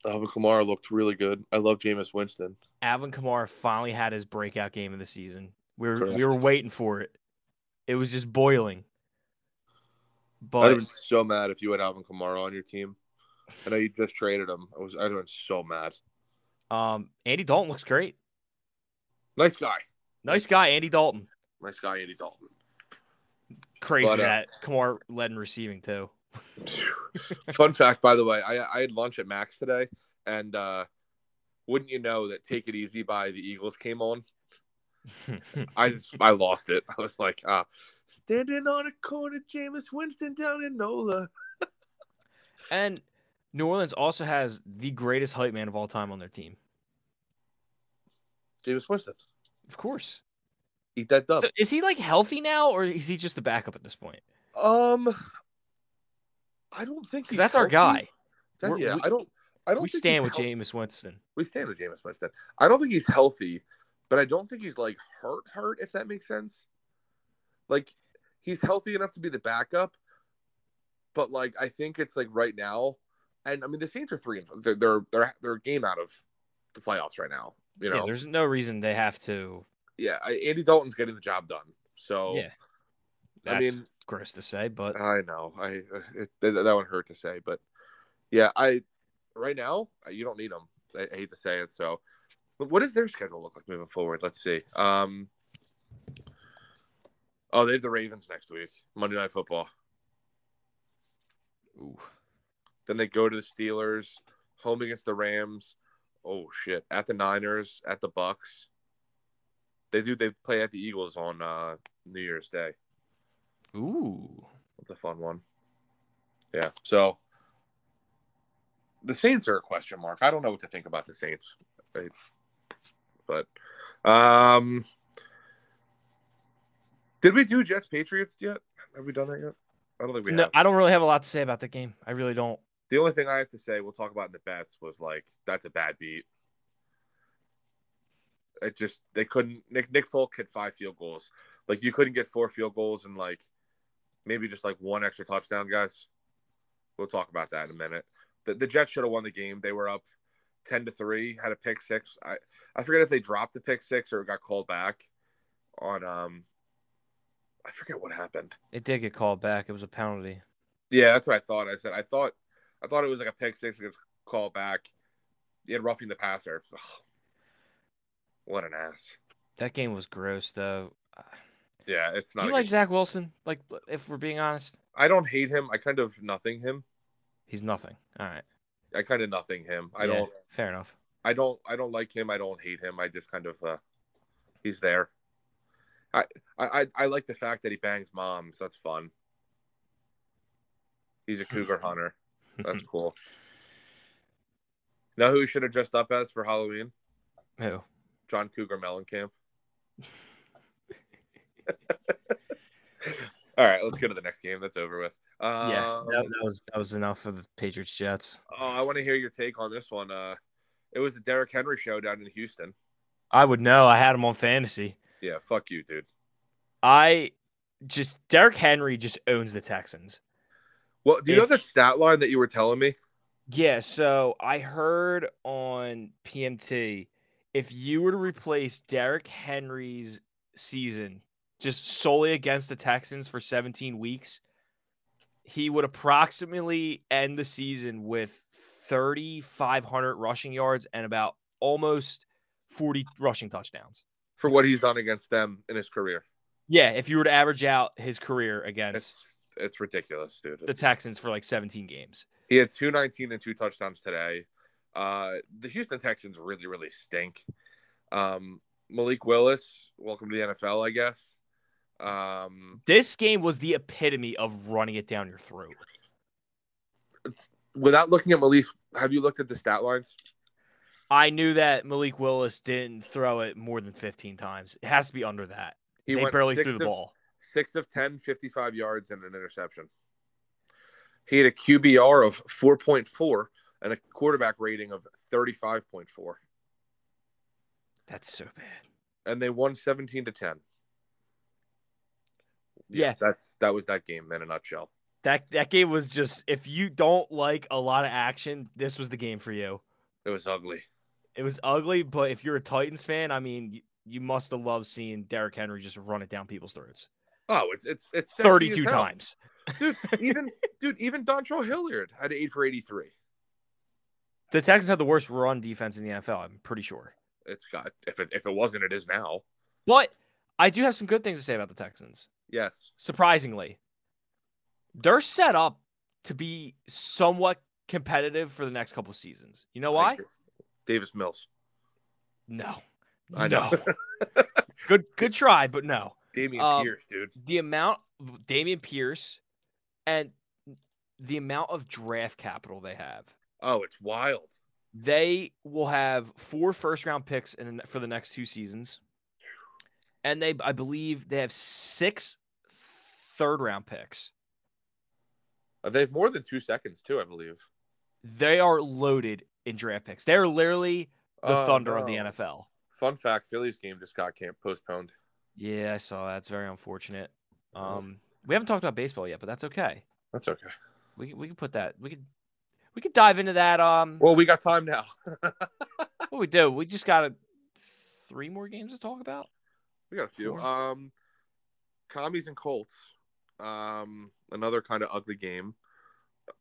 Alvin Kamara looked really good. I love Jameis Winston. Alvin Kamara finally had his breakout game of the season. We were we were waiting for it. It was just boiling. I'd But have been so mad if you had Alvin Kamara on your team. I know you just traded him. I was. I'd have been so mad. um, Andy Dalton looks great. Nice guy. Nice guy, Andy Dalton. Nice guy, Andy Dalton. Crazy But, uh, that Kamara led in receiving too. Fun fact, by the way, I, I had lunch at Max today, and uh, wouldn't you know that "Take It Easy" by the Eagles came on? I just I lost it. I was like, uh, standing on a corner, Jameis Winston down in NOLA. and New Orleans also has the greatest hype man of all time on their team. Jameis Winston, Of course. eat that dub. So is he like healthy now, or is he just the backup at this point? um, I don't think Because he's that's our guy. That- yeah, we- I don't. I don't. We think stand he's with healthy. Jameis Winston. We stand with Jameis Winston. I don't think he's healthy, but I don't think he's like hurt hurt if that makes sense. Like he's healthy enough to be the backup, but like I think it's like right now, and I mean the Saints are three and they're they're they're, they're a game out of the playoffs right now. You Yeah, know, there's no reason they have to. yeah, I, Andy Dalton's getting the job done. So yeah, I mean, gross to say, but I know I it, that, that one hurt to say, but yeah, I right now you don't need them. I, I hate to say it. So, but what does their schedule look like moving forward? Let's see. Um, oh, they have the Ravens next week, Monday Night Football. ooh, Then they go to the Steelers, home against the Rams. Oh shit! At the Niners, at the Bucks. They do. They play at the Eagles on uh, New Year's Day. Ooh. That's a fun one. Yeah. So the Saints are a question mark. I don't know what to think about the Saints. But um did we do Jets Patriots yet? Have we done that yet? I don't think we No, have. I don't really have a lot to say about that game. I really don't. The only thing I have to say, we'll talk about in the bets, was like that's a bad beat. It just they couldn't. Nick Nick Folk hit five field goals. Like you couldn't get four field goals and like maybe just like one extra touchdown, guys. We'll talk about that in a minute. The, the Jets should have won the game. They were up ten to three, had a pick six. I I forget if they dropped the pick six or it got called back on um. I forget what happened. It did get called back. It was a penalty. Yeah, that's what I thought. I said I thought I thought it was like a pick six against call back. He had roughing the passer. Ugh. What an ass. That game was gross, though. Yeah, it's not. Do you like good- Zach Wilson? Like, if we're being honest, I don't hate him. I kind of nothing him. he's nothing. All right. I kind of nothing him. I Yeah, don't. Fair enough. I don't. I don't like him. I don't hate him. I just kind of. uh He's there. I I- I like the fact that he bangs moms. That's fun. He's a cougar hunter. That's cool. Know who he should have dressed up as for Halloween? Who? John Cougar Mellencamp. All right, let's go to the next game. That's over with. Um, yeah, that, that was that was enough of the Patriots Jets. oh, I want to hear your take on this one. Uh, it was the Derrick Henry show down in Houston. I would know. I had him on fantasy. Yeah, fuck you, dude. I just Derrick Henry just owns the Texans. Well, do you know If- that stat line that you were telling me? Yeah, so I heard on PMT if you were to replace Derrick Henry's season just solely against the Texans for 17 weeks, he would approximately end the season with 3,500 rushing yards and about almost 40 rushing touchdowns. For what he's done against them in his career, Yeah, if you were to average out his career against it's it's ridiculous, dude. the Texans for like 17 games. He had two nineteen and two touchdowns today. Uh, the Houston Texans really, really stink. Um, Malik Willis, welcome to the NFL, I guess. Um, This game was the epitome of running it down your throat. without looking at Malik, have you looked at the stat lines? I knew that Malik Willis didn't throw it more than 15 times. It has to be under that. He they barely threw the of, ball. Six of 10, 55 yards and an interception. He had a QBR of 4.4 and a quarterback rating of 35.4. That's so bad. And they won 17 to 10. Yeah. That's that was that game in a nutshell. That that game was just if you don't like a lot of action, this was the game for you. It was ugly. It was ugly, but if you're a Titans fan, I mean, you, you must have loved seeing Derrick Henry just run it down people's throats. Oh, it's it's it's 32 as hell. times. dude. Even dude, even Dontrell Hilliard had eight for eighty three. The Texans had the worst run defense in the NFL, I'm pretty sure. It's got if it if it wasn't, it is now. But I do have some good things to say about the Texans. Yes, surprisingly, they're set up to be somewhat competitive for the next couple seasons. You know why? Davis Mills. No. I know. No. good good try, but no. Dameon Um, Pierce, dude. The amount Dameon Pierce and the amount of draft capital they have. Oh, it's wild. They will have four first round picks in for the next two seasons. And they I believe they have six third round picks. Uh, They have more than two seconds too, I believe. They are loaded in draft picks. They're literally the Oh, Thunder of the. NFL. Fun fact: Phillies game just got camp postponed. Yeah, I saw that. It's very unfortunate. Oh. Um, we haven't talked about baseball yet, but that's okay. That's okay. We can- we can put that. We could we could dive into that. Um, Well, we got time now. what we do? We just got a, three more games to talk about. we got a few. Four. Um, commies and Colts. Um, another kind of ugly game.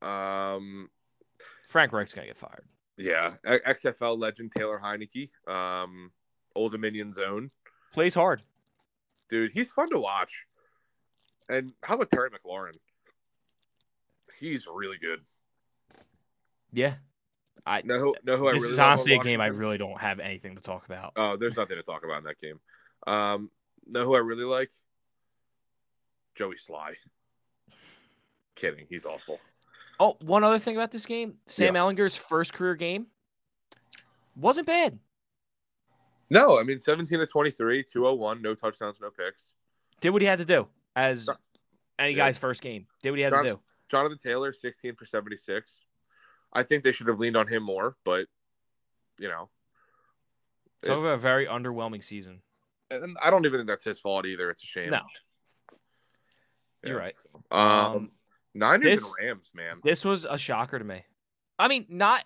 Um, Frank Reich's gonna get fired. yeah, XFL legend Taylor Heinicke. Um, Old Dominion Zone. Plays hard. Dude, he's fun to watch. And how about Terry McLaurin? He's really good. Yeah. I Know who, know who I this really is honestly a game I really don't have anything to talk about. Oh, there's nothing to talk about in that game. Um, know who I really like? Joey Slye. Kidding, he's awful. Oh, one other thing about this game: Sam Yeah. Ehlinger's first career game wasn't bad. No, I mean 17 to 23, 201, no touchdowns, no picks. Did what he had to do as any Yeah. guy's first game. Did what he had to do. Jonathan Taylor, 16 for 76. I think they should have leaned on him more, but you know, Talk about a very underwhelming season. and I don't even think that's his fault either. It's a shame. No, You're right. Um, Um, Niners this- and Rams, man. this was a shocker to me. I mean, not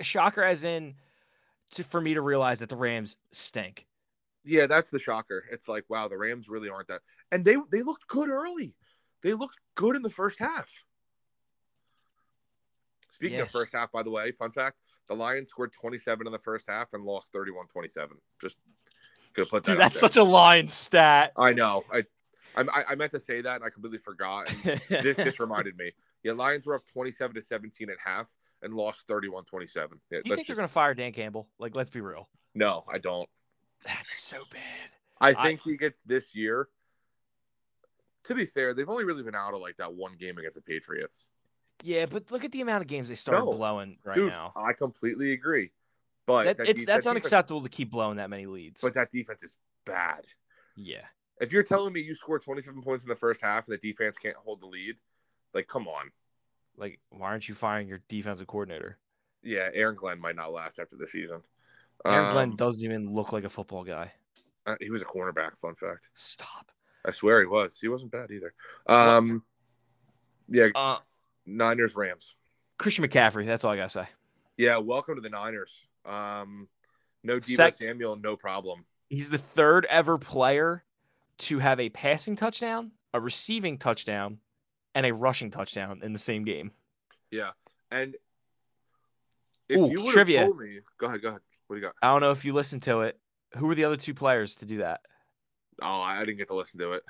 a shocker as in to, for me to realize that the Rams stink. Yeah, that's the shocker. It's like, wow, the Rams really aren't that. And they they looked good early. They looked good in the first half. Speaking Yeah. of first half, by the way, fun fact: the Lions scored 27 in the first half and lost 31-27. Just gonna put that. Dude, that's there. such a line stat. I know. I, I I meant to say that and I completely forgot. This just reminded me. Yeah, Lions were up 27 to 17 at half and lost 31-27. Yeah, Do you think they're gonna fire Dan Campbell? Like, let's be real. No, I don't. That's so bad. I I- think he gets this year. To be fair, they've only really been out of like that one game against the Patriots. Yeah, but look at the amount of games they started No, blowing right Dude, now. I completely agree. But That, that it's de- that's that defense- unacceptable to keep blowing that many leads. But that defense is bad. yeah, If you're telling me you score 27 points in the first half and the defense can't hold the lead, like come on. like why aren't you firing your defensive coordinator? Yeah, Aaron Glenn might not last after the season. Aaron Um, Glenn doesn't even look like a football guy. uh, he was a cornerback. Fun fact. Stop. I swear he was. He wasn't bad either. Um, yeah, Uh, Niners Rams. Christian McCaffrey. That's all I gotta say. Yeah, welcome to the Niners. Um, no Deebo Sec- Samuel, no problem. He's the third ever player to have a passing touchdown, a receiving touchdown, and a rushing touchdown in the same game. Yeah, and if Ooh, you would have trivia. told me, go ahead, go ahead. What do you got? I don't know if you listened to it. Who were the other two players to do that? Oh, I didn't get to listen to it.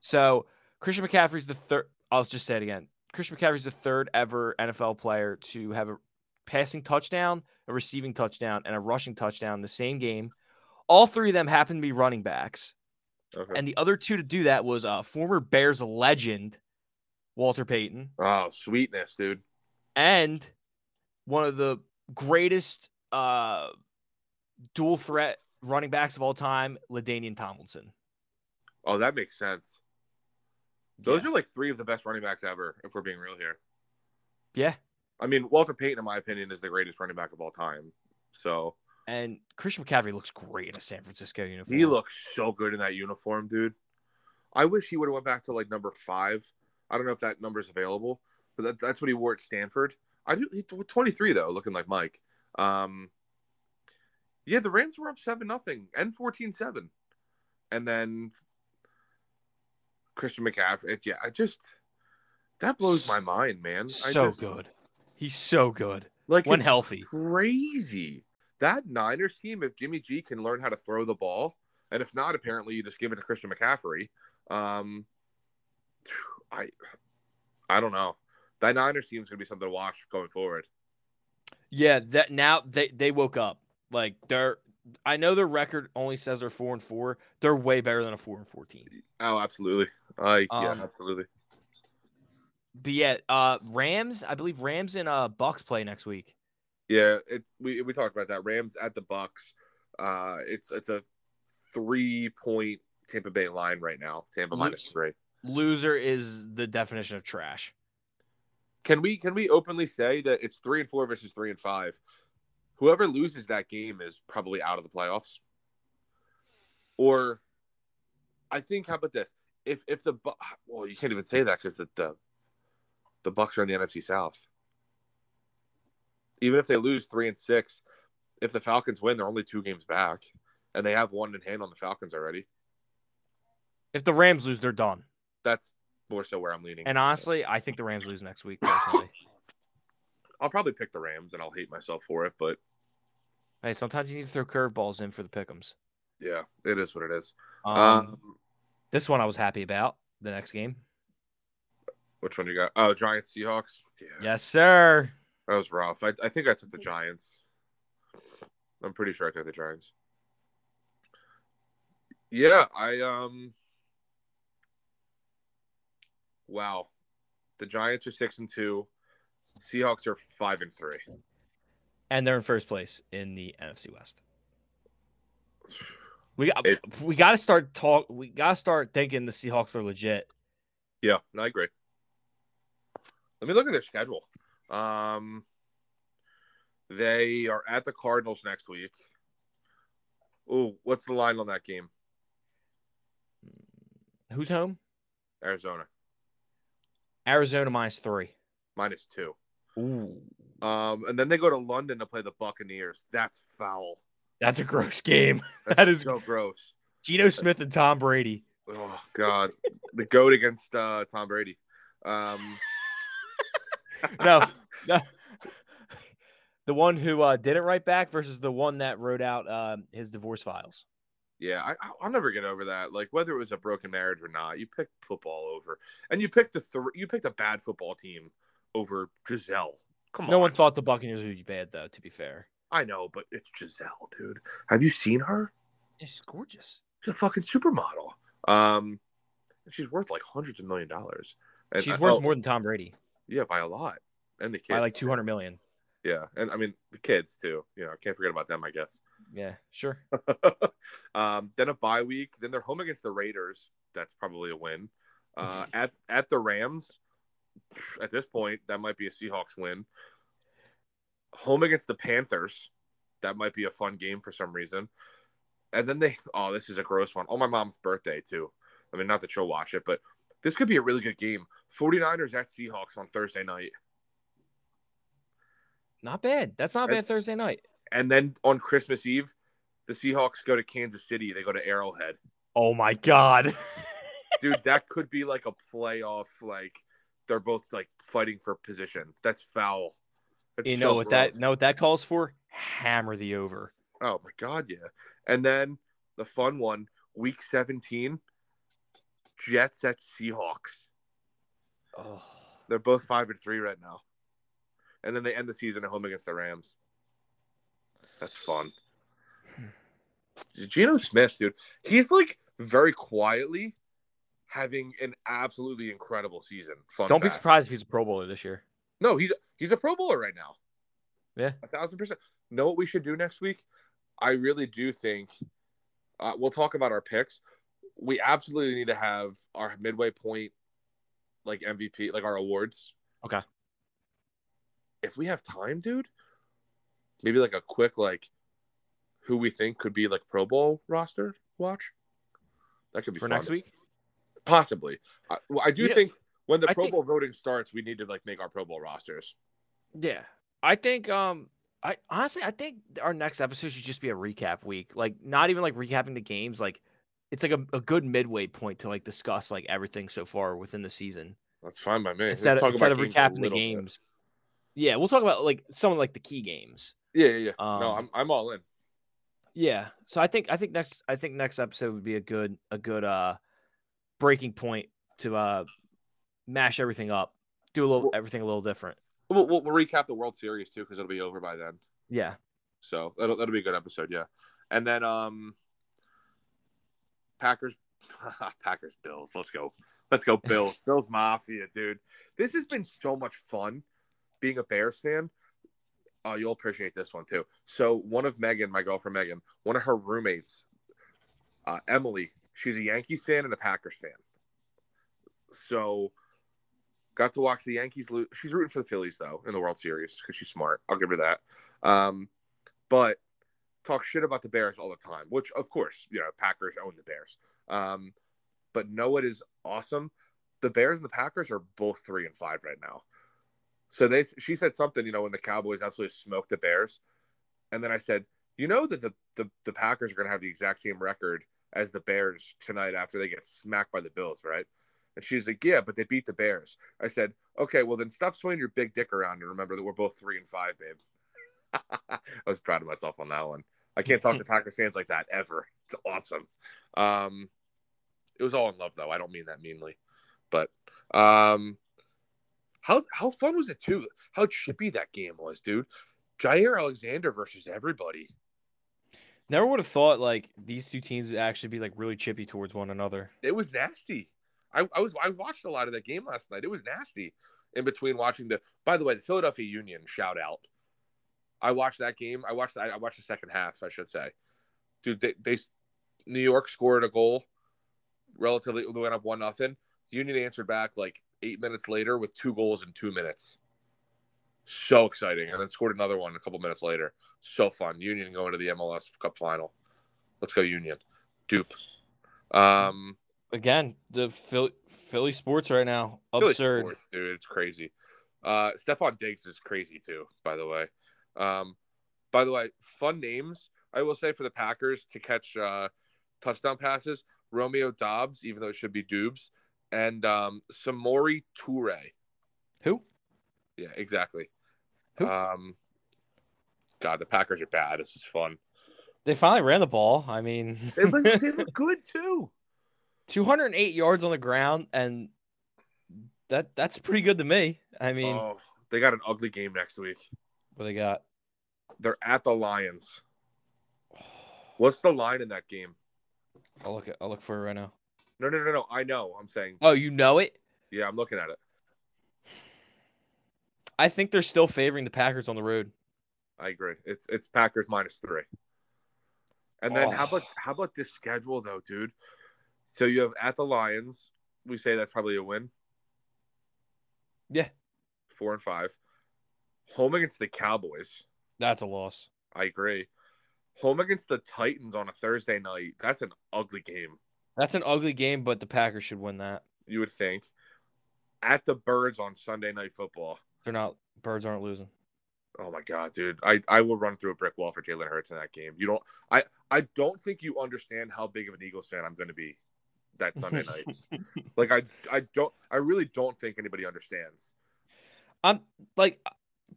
So Christian McCaffrey's the third. I'll just say it again. Christian McCaffrey's the third ever NFL player to have a passing touchdown, a receiving touchdown, and a rushing touchdown in the same game. All three of them happen to be running backs, Okay. and the other two to do that was a former Bears legend Walter Payton oh, sweetness, dude. and one of the greatest uh, dual threat running backs of all time, LaDainian Tomlinson. Oh, that makes sense. Those Yeah. are like three of the best running backs ever, if we're being real here. Yeah, I mean, Walter Payton, in my opinion, is the greatest running back of all time. So and Christian McCaffrey looks great in a San Francisco uniform. he looks so good in that uniform, dude. I wish he would have went back to like number five. I don't know if that number's available, but that, that's what he wore at Stanford. I do. He's 23 though, looking like Mike. Um, yeah, the Rams were up seven nothing and 14-7. and then Christian McCaffrey. it- yeah, I just that blows my mind, man. I so just, good. He's so good Like when healthy. crazy. That Niners team, if Jimmy G can learn how to throw the ball, and if not, apparently you just give it to Christian McCaffrey. Um, I, I don't know. That Niners team is gonna be something to watch going forward. Yeah, that now they they woke up. Like they're I know their record only says they're four and four. They're way better than a four and fourteen. Oh, absolutely. I yeah, Um, absolutely. But yeah, uh Rams, I believe Rams and uh Bucks play next week. Yeah, it, we we talked about that. Rams at the Bucks. Uh, it's it's a three point Tampa Bay line right now. Tampa minus three. Loser is the definition of trash. Can we can we openly say that it's three and four versus three and five? Whoever loses that game is probably out of the playoffs. Or, I think how about this? If if the well, you can't even say that because the, the the Bucks are in the NFC South. Even if they lose three and six, if the Falcons win, they're only two games back, and they have one in hand on the Falcons already. If the Rams lose, they're done. That's more so where I'm leaning. And honestly, I think the Rams lose next week personally. I'll probably pick the Rams, and I'll hate myself for it, but hey, sometimes you need to throw curveballs in for the pickums. yeah, it is what it is. Um, um this one I was happy about. The next game. Which one you got? Oh, Giants Seahawks. Yeah, Yes, sir. that was rough. I, I think I took the Giants. I'm pretty sure I took the Giants. Yeah, I um. Wow, the Giants are six and two. Seahawks are five and three. and they're in first place in the NFC West. We got It- we got to start talk. We got to start thinking the Seahawks are legit. Yeah, no, I agree. Let me look at their schedule. Um, they are at the Cardinals next week. Oh, what's the line on that game? Who's home? Arizona Arizona minus three. minus two. Ooh, Um, and then they go to London to play the Buccaneers. That's foul. that's a gross game. That's That is- so gross. Geno Smith and Tom Brady. Oh God, the goat against uh, Tom Brady. Um, No, no. The one who uh, didn't write back versus the one that wrote out um, his divorce files. Yeah, I, I- I'll never get over that. Like whether it was a broken marriage or not, you picked football over, and you picked the th- you picked a bad football team over Gisele. Come on, No one thought the Buccaneers would be bad, though. To be fair, I know, but it's Gisele, dude. Have you seen her? she's gorgeous. She's a fucking supermodel. Um, she's worth like hundreds of million dollars. And She's I- worth oh, more than Tom Brady Yeah, by a lot, and the kids by like two hundred million. Yeah, and I mean the kids too. You know, can't forget about them. I guess. Yeah, sure. um, then a bye week. Then they're home against the Raiders. That's probably a win. Uh, at at the Rams. At this point, that might be a Seahawks win. Home against the Panthers. That might be a fun game for some reason. And then they. Oh, this is a gross one. On my mom's birthday too. I mean, not that she'll watch it, but this could be a really good game. 49ers at Seahawks on Thursday night. Not bad. That's not a bad Thursday night. And then on Christmas Eve, the Seahawks go to Kansas City. They go to Arrowhead. Oh my god. dude that could be like a playoff like they're both like fighting for position that's foul That's you know so what that know what that calls for? Hammer the over. oh my god yeah and then the fun one week 17 jets at seahawks Oh. they're both five and three right now and then they end the season at home against the rams that's fun Geno Smith, dude, he's like very quietly having an absolutely incredible season. Fun Don't be surprised if he's a Pro Bowler this year. No, he's he's a Pro Bowler right now. Yeah. a thousand percent. Know what we should do next week? I really do think uh, we'll talk about our picks. We absolutely need to have our midway point, like MVP, like our awards. Okay. If we have time, dude, maybe like a quick like who we think could be like Pro Bowl roster watch. That could be For fun. next week? possibly. I, well, I do You know, think when the I Pro think- Bowl voting starts, we need to like make our Pro Bowl rosters. Yeah. I think um I honestly I think our next episode should just be a recap week. Like not even like recapping the games, like it's like a, a good midway point to like discuss like everything so far within the season. That's fine by me. Instead of, Talk instead of about games recapping the little bit. games. Yeah, we'll talk about like some of like the key games. Yeah, yeah, yeah. no, Um, I'm I'm all in. Yeah. So I think I think next I think next episode would be a good a good uh breaking point to uh mash everything up. Do a little Well- everything a little different. We'll, we'll, we'll recap the World Series too because it'll be over by then. Yeah. So that'll that'll be a good episode. Yeah, and then um, Packers, Packers, Bills. Let's go. Let's go, Bills. Bills Mafia, dude. This has been so much fun being a Bears fan. Uh, you'll appreciate this one too. So one of Megan, my girlfriend Megan, one of her roommates, uh, Emily, she's a Yankees fan and a Packers fan. So got to watch the Yankees lose. She's rooting for the Phillies though in the World Series because she's smart. I'll give her that. Um, but talk shit about the Bears all the time, which of course, you know, Packers own the Bears. Um, but know what is awesome? The Bears and the Packers are both three and five right now. So they, she said something, you know, when the Cowboys absolutely smoked the Bears, and then I said, you know that the the, the Packers are going to have the exact same record as the Bears tonight after they get smacked by the Bills, right? And she's like, yeah, but they beat the Bears. I said, okay, well then stop swinging your big dick around and remember that we're both three and five, babe. I was proud of myself on that one. I can't talk to Packers fans like that ever. It's awesome. Um, it was all in love though. I don't mean that meanly, but um, how how fun was it too? How chippy that game was, dude. Jaire Alexander versus everybody. Never would have thought like these two teams would actually be like really chippy towards one another. It was nasty. I, I was I watched a lot of that game last night. It was nasty. In between watching the, by the way, the Philadelphia Union shout out. I watched that game. I watched I watched the second half. I should say, dude. They, they New York scored a goal, relatively they went up one nothing. The Union answered back like eight minutes later with two goals in two minutes. So exciting, and then scored another one a couple minutes later. So fun. Union going to the MLS Cup final. Let's go Union. Dupe. Um, Again, the Philly, Philly sports right now absurd. sports, dude. It's crazy. Uh, Stefon Diggs is crazy too. By the way, um, by the way, fun names I will say for the Packers to catch uh, touchdown passes. Romeo Doubs, even though it should be Dubes, and um, Samori Toure. Who? Yeah, exactly. Who? Um, God, the Packers are bad. This is fun. They finally ran the ball. I mean, They look, they look good too. 208 yards on the ground, and that that's pretty good to me. I mean, oh, they got an ugly game next week. what they got? They're at the Lions. What's the line in that game? I'll look at, I'll look for it right now. No, no, no, no. I know. I'm saying. Oh, you know it? Yeah, I'm looking at it. I think they're still favoring the Packers on the road. I agree. It's it's Packers minus three. And then how Oh. about how about this schedule though, dude? So you have at the Lions. We say that's probably a win. Yeah. Four and five. Home against the Cowboys. That's a loss. I agree. Home against the Titans on a Thursday night. That's an ugly game. That's an ugly game, but the Packers should win that. You would think. At the Birds on Sunday night football. They're not. Birds aren't losing. Oh my god, dude! I, I will run through a brick wall for Jalen Hurts in that game. You don't. I I don't think you understand how big of an Eagles fan I'm going to be that Sunday night. like I I don't. I really don't think anybody understands. I'm like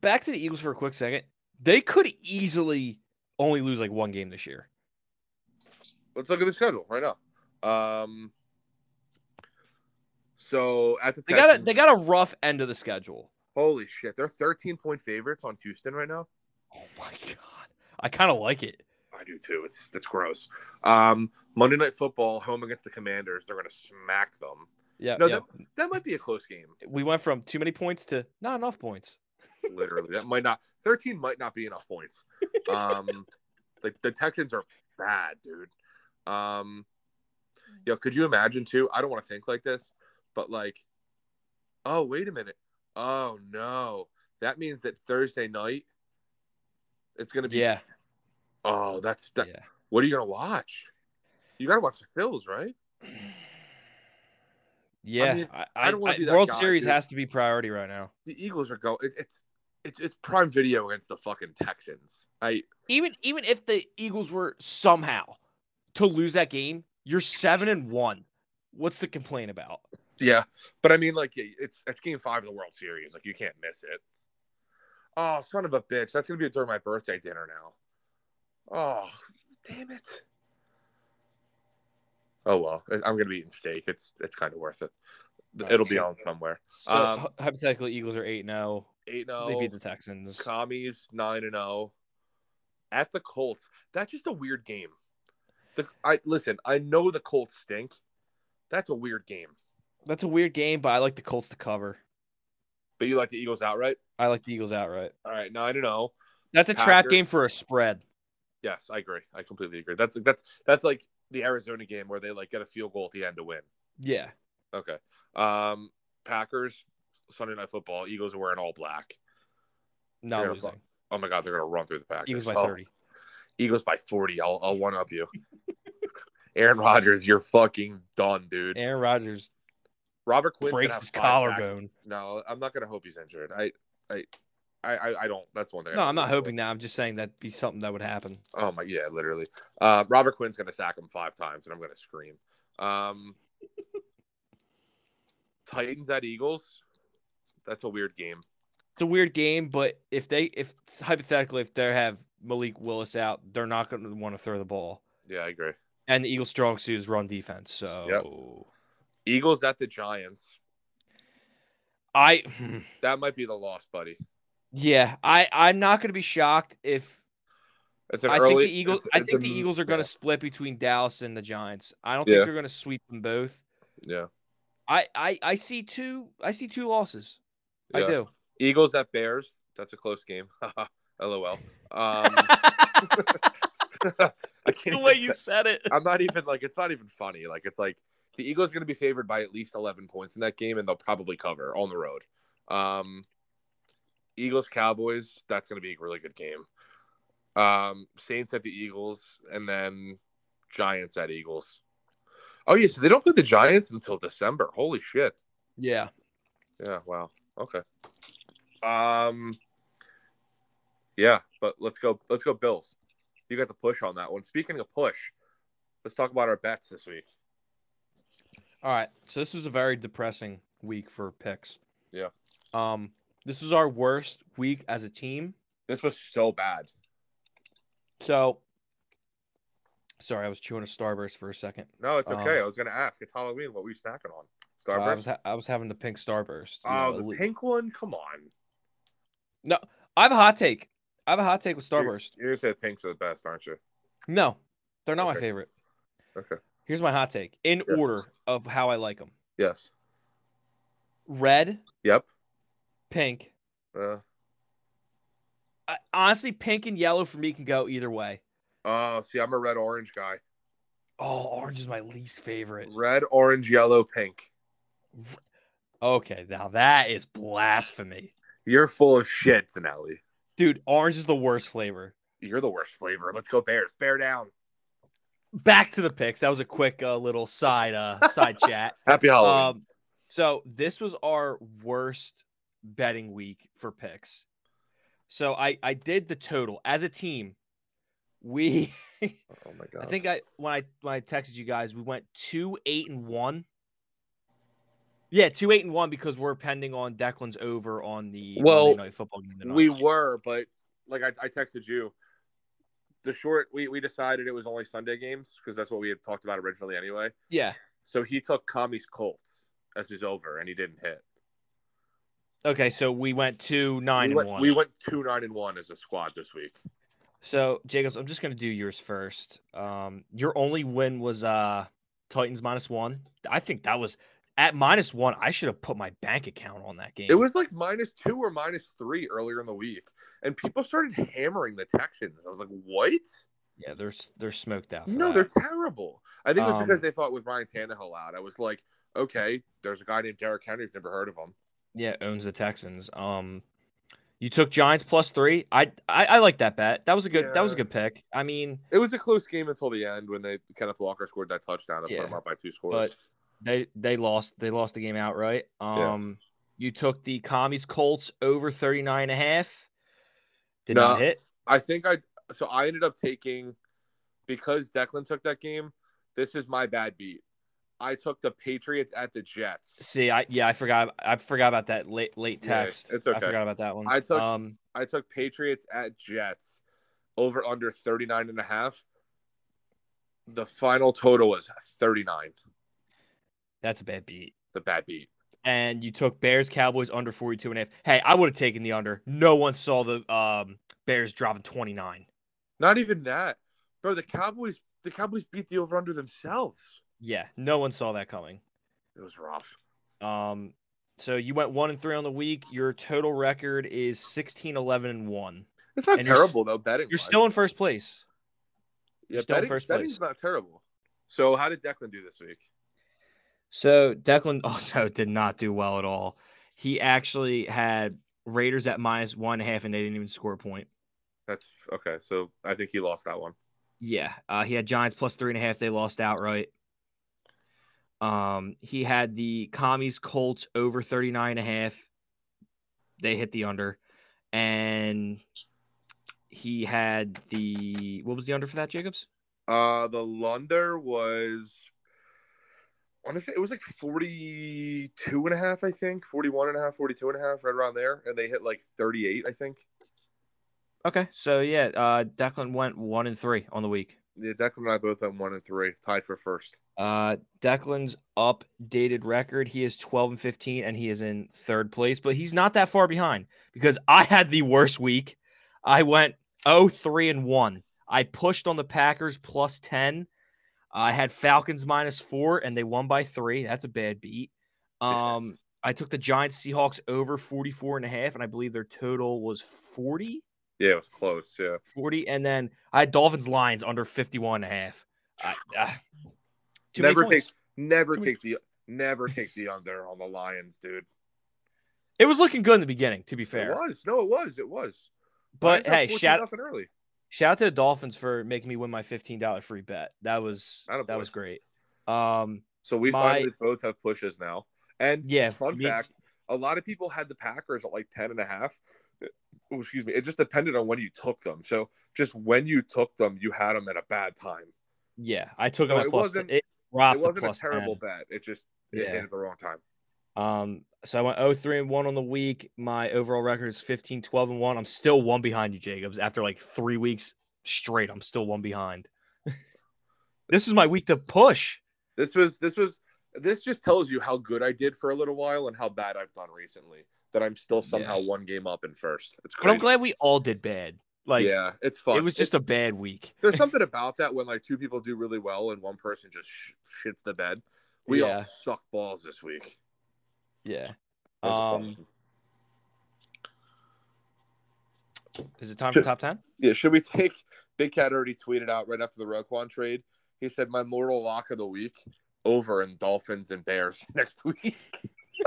back to the Eagles for a quick second. They could easily only lose like one game this year. Let's look at the schedule right now. Um. So at the They got a they got a rough end of the schedule. holy shit, they're 13 point favorites on Houston right now. Oh my god. I kind of like it. I do too. It's it's gross. Um, Monday Night Football, home against the Commanders. They're to smack them. Yeah. No, yeah. that that might be a close game. we went from too many points to not enough points. Literally, that might not. 13 might not be enough points. Um, the the Texans are bad, dude. Um, Mm. yo, could you imagine too? I don't want to think like this, but like, oh wait a minute. Oh no, that means that Thursday night, it's going to be. Yeah. Oh, that's that. Yeah. What are you gonna watch? You gotta watch the Phils, right? Yeah. mean, I, I I, don't I- be that World guy, Series dude. has to be priority right now. The Eagles are going. It, it's it's it's prime video against the fucking Texans. I Even even if the Eagles were somehow to lose that game, you're seven and one. What's the complaint about? yeah, but I mean, like it's it's Game Five of the World Series. Like you can't miss it. Oh, son of a bitch! That's gonna be during my birthday dinner now. Oh, damn it! Oh well, I'm gonna be eating steak. It's it's kind of worth it. It'll be on somewhere. So Um, hypothetically, Eagles are eight zero. Eight They zero. beat the Texans. Commies nine and zero. At the Colts, that's just a weird game. The I listen. I know the Colts stink. That's a weird game. That's a weird game, but I like the Colts to cover. But you like the Eagles outright? I like the Eagles outright. All right, nine and zero. That's a trap game for a spread. Yes, I agree. I completely agree. That's that's that's like the Arizona game where they like get a field goal at the end to win. Yeah. Okay. Um, Packers Sunday Night Football. Eagles are wearing all black. Not Yeah, losing. Oh my God, they're gonna run through the Packers. Eagles by Oh, 30. Eagles by forty. I'll I'll one up you. Aaron Rodgers, you're fucking done, dude. Aaron Rodgers Robert Quinn breaks his collarbone. No, I'm not gonna hope he's injured. I, I, I, I- don't. That's one thing. No, I'm not hoping that. I'm just saying that'd be something that would happen. Oh my, yeah, literally. Uh, Robert Quinn's gonna sack him five times, and I'm gonna scream. Um, Titans at Eagles. That's a weird game. It's a weird game, but if they, if hypothetically, if they have Malik Willis out, they're not going to want to throw the ball. Yeah, I agree. And the Eagles' strong suit is run defense. So Eagles at the Giants. I, That might be the loss, buddy. yeah, I, I'm not going to be shocked if It's an I early. think the Eagles. it's- I think a- the Eagles are going yeah, to split between Dallas and the Giants. I don't Yeah. think they're going to sweep them both. Yeah. I, I I see two. I see two losses. I do. Eagles at Bears. That's a close game. LOL. Um, I can't the way you say- said it. I'm not even like it's not even funny. Like it's like the Eagles are going to be favored by at least 11 points in that game, and they'll probably cover on the road. Um, Eagles Cowboys. That's going to be a really good game. Um, Saints at the Eagles, and then Giants at Eagles. Oh yeah, so they don't play the Giants until December. Holy shit. Yeah. Yeah. Wow. Okay. Um. Yeah, but let's go. Let's go Bills. You got the push on that one. Speaking of push, let's talk about our bets this week. All right. So this is a very depressing week for picks. Yeah. Um. This is our worst week as a team. This was so bad. So. Sorry, I was chewing a Starburst for a second. No, it's okay. Um, I was gonna ask. It's Halloween. What were you snacking on? Uh, I Starburst. was ha- I was having the pink Starburst. oh, know, the elite. pink one. Come on. No, I have a hot take. I have a hot take with Starburst. You're gonna say the pinks are the best, aren't you? No, they're not my favorite. Okay. Here's my hot take in Yeah. order of how I like them: Yes. red, Yep. pink. Uh, I, honestly, pink and yellow for me can go either way. oh, see, I'm a red orange guy. Oh, orange is my least favorite. Red, orange, yellow, pink. Okay, now that is blasphemy, You're full of shit, Zinelli. Dude. Orange is the worst flavor. You're the worst flavor. Let's go Bears. Bear down. Back to the picks. That was a quick uh, little side uh side chat. Happy Halloween. Um, so this was our worst betting week for picks. So I I did the total as a team. We oh my god. I think I when I when I texted you guys we went two eight and one. Yeah, two eight and one because we're pending on Declan's over on the Well, Monday night football game. tonight. we were, but like I, I texted you, the short we, we decided it was only Sunday games because that's what we had talked about originally anyway. yeah. So he took Kami's Colts as his over, and he didn't hit. Okay, so we went two nine we and one. we went two nine and one as a squad this week. So Jacobs, I'm just gonna do yours first. Um, your only win was uh Titans minus one. I think that was at minus one. I should have put my bank account on that game. It was like minus two or minus three earlier in the week, and people started hammering the Texans. I was like, "What? yeah, they're they're smoked out. No, that. they're terrible." I think it was Um, because they thought with Ryan Tannehill out. I was like, "Okay, there's a guy named Derrick Henry. I've never heard of him." yeah owns the Texans. Um, you took Giants plus three. I I, I like that bet. That was a good that was a good pick. I mean, It was a close game until the end when they Kenneth Walker scored that touchdown to Yeah, put them up by two scores. but they they lost they lost the game outright. Yeah. Um, you took the commies Colts over 39 and a half. Did No. not hit. I think I so I ended up taking because Declan took that game. This is my bad beat. I took the Patriots at the Jets. See, I yeah, I forgot. I forgot about that late late Yeah, text. it's I forgot about that one. I took- um, I took Patriots at Jets over under 39 and a half. The final total was 39. That's a bad beat. The bad beat. And you took Bears Cowboys under 42 and a half. Hey, I would have taken the under. No one saw the um Bears dropping 29. Not even that. Bro, the Cowboys the Cowboys beat the over under themselves. Yeah, no one saw that coming. It was rough. Um, so you went one and three on the week. Your total record is 16, 11, and one. It's not And terrible though, betting. You're still in first place. yeah, betting, first betting's not terrible. So how did Declan do this week? So Declan also did not do well at all. He actually had Raiders at minus one and a half, and they didn't even score a point. That's okay. So I think he lost that one. Yeah, uh, he had Giants plus three and a half. They lost outright. Um, he had the commies Colts over 39 and a half. They hit the under, and he had the what was the under for that, Jacobs? Uh, the Lunder was, I want to say it was like 42 and a half, I think, 41 and a half, 42 and a half, right around there. And they hit like 38, I think. Okay, so yeah, uh, Declan went one and three on the week. Yeah, Declan and I both have one and three, tied for first. Uh, Declan's updated record, he is 12 and 15, and he is in third place, but he's not that far behind because I had the worst week. I went 0 3 and 1. I pushed on the Packers plus 10. I had Falcons minus four, and they won by three. That's a bad beat. Um, I took the Giants Seahawks over 44 and a half, and I believe their total was 40. Yeah, it was close. Yeah. 40. And then I had Dolphins Lions under 51 and a half. I, uh, many never take never Too many- take the never take the under on the Lions, dude. It was looking good in the beginning, to be fair. It was. No, it was. It was. But Lions hey, shout out early. Shout out to the Dolphins for making me win my $15 free bet. That was that was great. Um, So we My- finally both have pushes now. And yeah, fun me- fact, a lot of people had the Packers at like 10 and a half. Oh, excuse me. It just depended on when you took them. So just when you took them, you had them at a bad time. Yeah, I took them at it plus. wasn't- It it wasn't a terrible 10. bet. It just it Yeah. hit at the wrong time. Um, so I went 0-3 and 1 on the week. My overall record is 15, 12 and 1. I'm still one behind you, Jacobs. After like three weeks straight, I'm still one behind. this is my week to push. This was this was this just tells you how good I did for a little while and how bad I've done recently. That I'm still somehow one game up in first. It's But. I'm glad we all did bad. Like yeah, it's fun. it was just a bad week. there's something about that when like two people do really well and one person just sh- shits the bed. We all Yeah. suck balls this week. Yeah. Is. Um, is it time for top 10? Yeah, should we take Big Cat already tweeted out right after the Roquan trade? He said my mortal lock of the week over in Dolphins and Bears next week.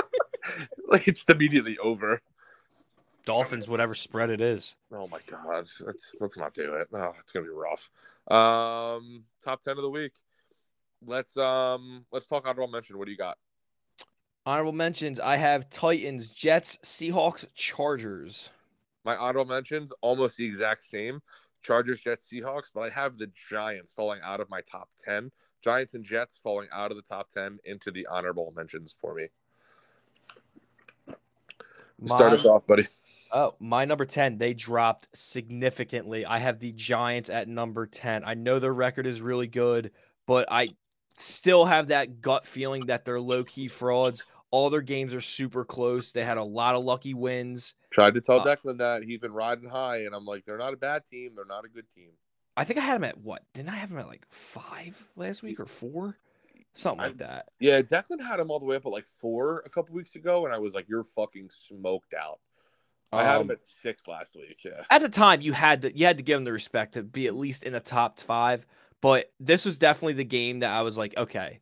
like it's immediately over. Dolphins, whatever spread it is. Oh my god, let's let's not do it. Oh, it's gonna be rough. Um, top ten of the week. Let's um let's talk honorable mention. What do you got? Honorable mentions. I have Titans, Jets, Seahawks, Chargers. My honorable mentions almost the exact same. Chargers, Jets, Seahawks, but I have the Giants falling out of my top ten. Giants and Jets falling out of the top ten into the honorable mentions for me. Start us off, buddy. Oh, my number 10, they dropped significantly. I have the Giants at number 10. I know their record is really good, but I still have that gut feeling that they're low key frauds. All their games are super close. They had a lot of lucky wins. Tried to tell Uh, Declan that he's been riding high, and I'm like, they're not a bad team. They're not a good team. I think I had him at what? Didn't I have him at like five last week or four? Something I- like that. Yeah, Declan had him all the way up at like four a couple weeks ago, and I was like, you're fucking smoked out. I had him Um, at six last week. Yeah. at the time you had to you had to give him the respect to be at least in the top five. But this was definitely the game that I was like, okay,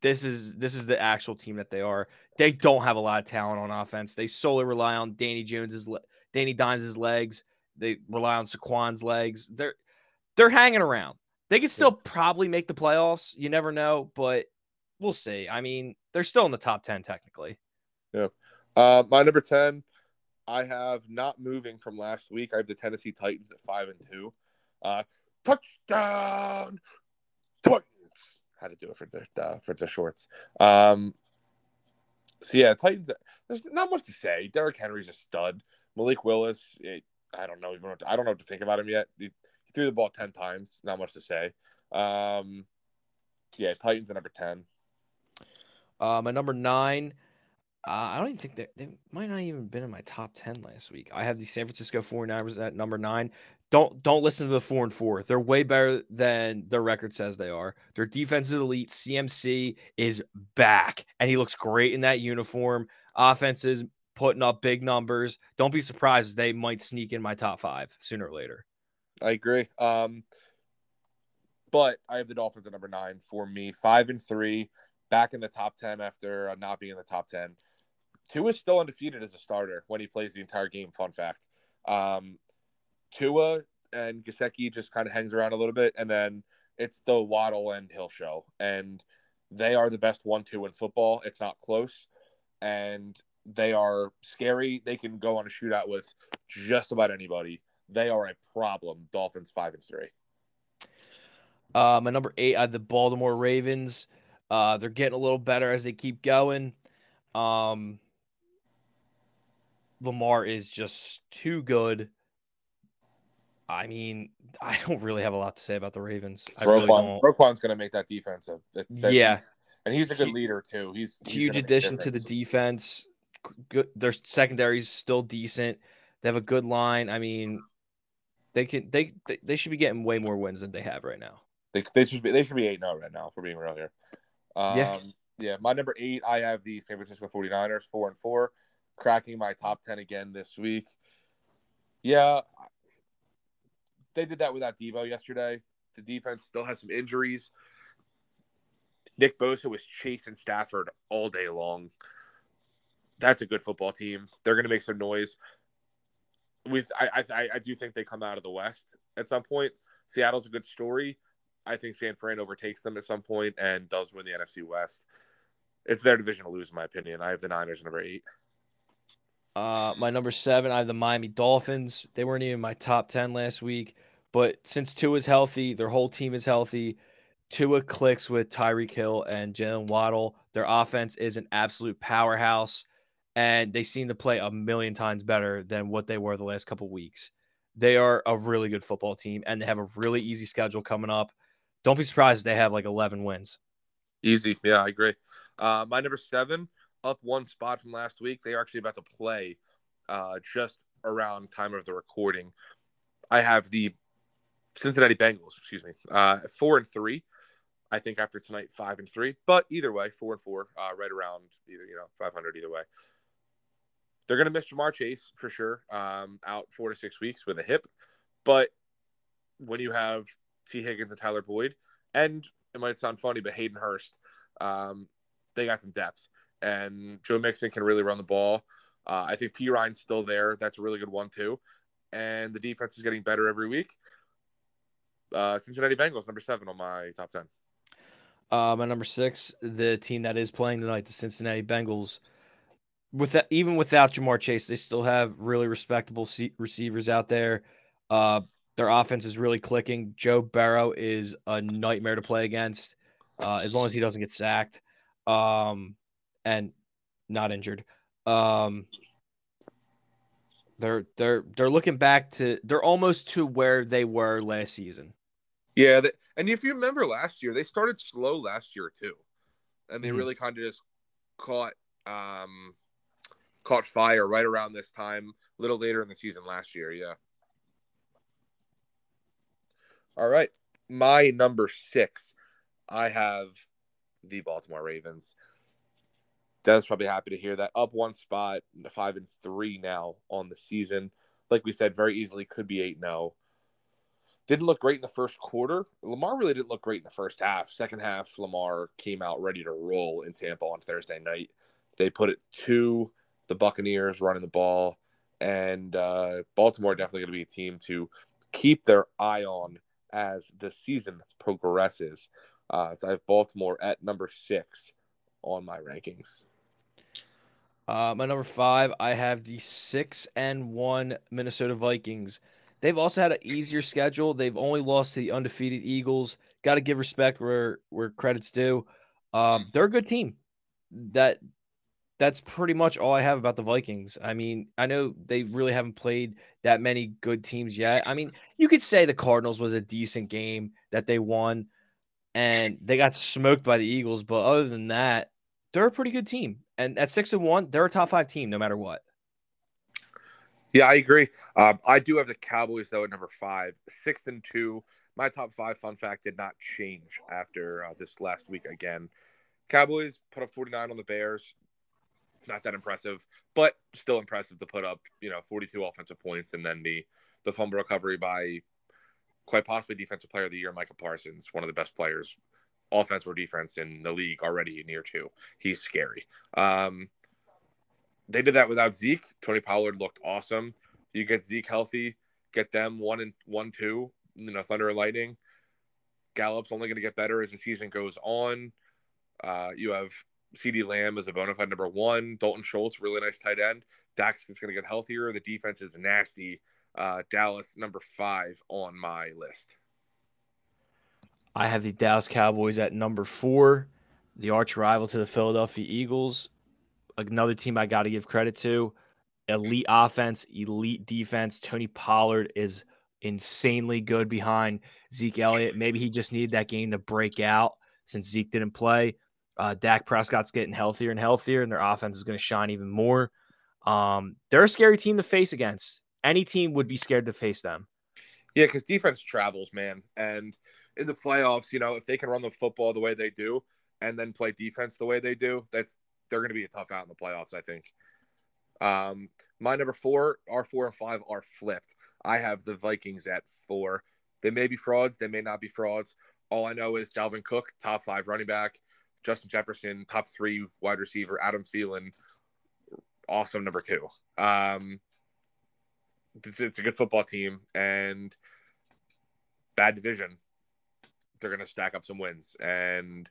this is this is the actual team that they are. They don't have a lot of talent on offense. They solely rely on Danny Jones's le- Danny Dimes' legs. They rely on Saquon's legs. They're they're hanging around. They could still probably make the playoffs. You never know, but we'll see. I mean, they're still in the top ten technically. Uh, my number ten, I have not moving from last week. I have the Tennessee Titans at five and two. Uh, touchdown, Titans. Had to do it for the for the shorts. Um, so yeah, Titans. There's not much to say. Derrick Henry's a stud. Malik Willis. eh, I don't know even. What to, I don't know what to think about him yet. He, he threw the ball ten times. Not much to say. Um, yeah, Titans at number ten. Uh, my number nine. Uh, I don't even think they they might not even been in my top ten last week. I have the San Francisco 49ers at number nine. Don't don't listen to the four and four. They're way better than their record says they are. Their defense is elite. CMC is back, and he looks great in that uniform. Offense is putting up big numbers. Don't be surprised they might sneak in my top five sooner or later. I agree. Um, but I have the Dolphins at number nine for me. Five and three, back in the top ten after uh, not being in the top ten. Tua is still undefeated as a starter when he plays the entire game. Fun fact. Um, Tua and Gesicki just kind of hangs around a little bit, and then it's the Waddle and Hill show, and they are the best one-two in football. It's not close, and they are scary. They can go on a shootout with just about anybody. They are a problem. Dolphins five and three. Uh, my number eight, I have the Baltimore Ravens. Uh, they're getting a little better as they keep going. Um, Lamar is just too good. I mean, I don't really have a lot to say about the Ravens. I really Roquan's going to make that defense. A, it's, that- Yeah. he's- and he's a good Hu- leader too. He's, he's Huge gonna make a addition to the defense. Good, their secondary is still decent. They have a good line. I mean, They can they they- they should be getting way more wins than they have right now. They, they should be they should be eight zero right now for being real here. Um, Yeah. yeah. my number eight, I have the San Francisco 49ers, four and four, cracking my top ten again this week. Yeah, they did that without Deebo yesterday. The defense still has some injuries. Nick Bosa was chasing Stafford all day long. That's a good football team. They're going to make some noise. With I, I I do think they come out of the West at some point. Seattle's a good story. I think San Fran overtakes them at some point and does win the NFC West. It's their division to lose, in my opinion. I have the Niners number eight. Uh, my number seven, I have the Miami Dolphins. They weren't even my top ten last week, but since Tua is healthy, their whole team is healthy. Tua clicks with Tyreek Hill and Jaylen Waddle. Their offense is an absolute powerhouse, and they seem to play a million times better than what they were the last couple weeks. They are a really good football team, and they have a really easy schedule coming up. Don't be surprised if they have like 11 wins. Easy. Yeah, I agree. Uh, my number seven, up one spot from last week. They are actually about to play uh, just around time of the recording. I have the Cincinnati Bengals, excuse me, uh, four and three. I think after tonight, five and three. But either way, four and four, uh, right around either you know 500 either way. They're gonna miss Ja'Marr Chase for sure, um, out four to six weeks with a hip. But when you have Tee Higgins and Tyler Boyd, and it might sound funny, but Hayden Hurst, um, they got some depth, and Joe Mixon can really run the ball. Uh, I think P Ryan's still there. That's a really good one too, and the defense is getting better every week. Uh, Cincinnati Bengals, number seven on my top ten. Uh, my number six, the team that is playing tonight, the Cincinnati Bengals. With that, even without Ja'Marr Chase, they still have really respectable receivers out there. Uh, their offense is really clicking. Joe Burrow is a nightmare to play against, uh, as long as he doesn't get sacked, um, and not injured. Um, they're they're they're looking back to they're almost to where they were last season. Yeah, they, and if you remember last year, they started slow last year too, and they Mhm. really kind of just caught um, caught fire right around this time, a little later in the season last year. Yeah. All right, my number six, I have the Baltimore Ravens. Dennis probably happy to hear that. Up one spot, five and three now on the season. Like we said, very easily could be eight zero didn't look great in the first quarter. Lamar really didn't look great in the first half. Second half, Lamar came out ready to roll in Tampa on Thursday night. They put it to the Buccaneers running the ball, and uh, Baltimore definitely going to be a team to keep their eye on as the season progresses. Uh, so I have Baltimore at number six on my rankings. Uh, my number five, I have the six and one Minnesota Vikings. They've also had an easier schedule. They've only lost to the undefeated Eagles. Got to give respect where where credit's due. Um, they're a good team. That that's pretty much all I have about the Vikings. I mean, I know they really haven't played that many good teams yet. I mean, you could say the Cardinals was a decent game that they won, and they got smoked by the Eagles. But other than that, they're a pretty good team. And at six and one, they're a top five team no matter what. Yeah, I agree. Um, I do have the Cowboys though at number five, six and two. My top five, fun fact, did not change after uh, this last week again. Cowboys put up 49 on the Bears. Not that impressive, but still impressive to put up, you know, 42 offensive points and then the the fumble recovery by quite possibly defensive player of the year, Micah Parsons, one of the best players, offense or defense in the league already in year two. He's scary. Um, they did that without Zeke. Tony Pollard looked awesome. You get Zeke healthy, get them one and one two. You know, Thunder and Lightning. Gallup's only going to get better as the season goes on. Uh, you have CeeDee Lamb as a bona fide number one. Dalton Schultz, really nice tight end. Dax is going to get healthier. The defense is nasty. Uh, Dallas number five on my list. I have the Dallas Cowboys at number four, the arch rival to the Philadelphia Eagles. Another team I got to give credit to. Elite offense, elite defense. Tony Pollard is insanely good behind Zeke Elliott. Maybe he just needed that game to break out since Zeke didn't play. Uh, Dak Prescott's getting healthier and healthier, and their offense is going to shine even more. Um, they're a scary team to face against. Any team would be scared to face them. Yeah, because defense travels, man. And in the playoffs, you know, if they can run the football the way they do and then play defense the way they do, that's they're going to be a tough out in the playoffs, I think. Um, my number four, our four and five are flipped. I have the Vikings at four. They may be frauds, they may not be frauds. All I know is Dalvin Cook, top five running back, Justin Jefferson, top three wide receiver, Adam Thielen, awesome number two. Um, it's, it's a good football team and bad division. They're going to stack up some wins and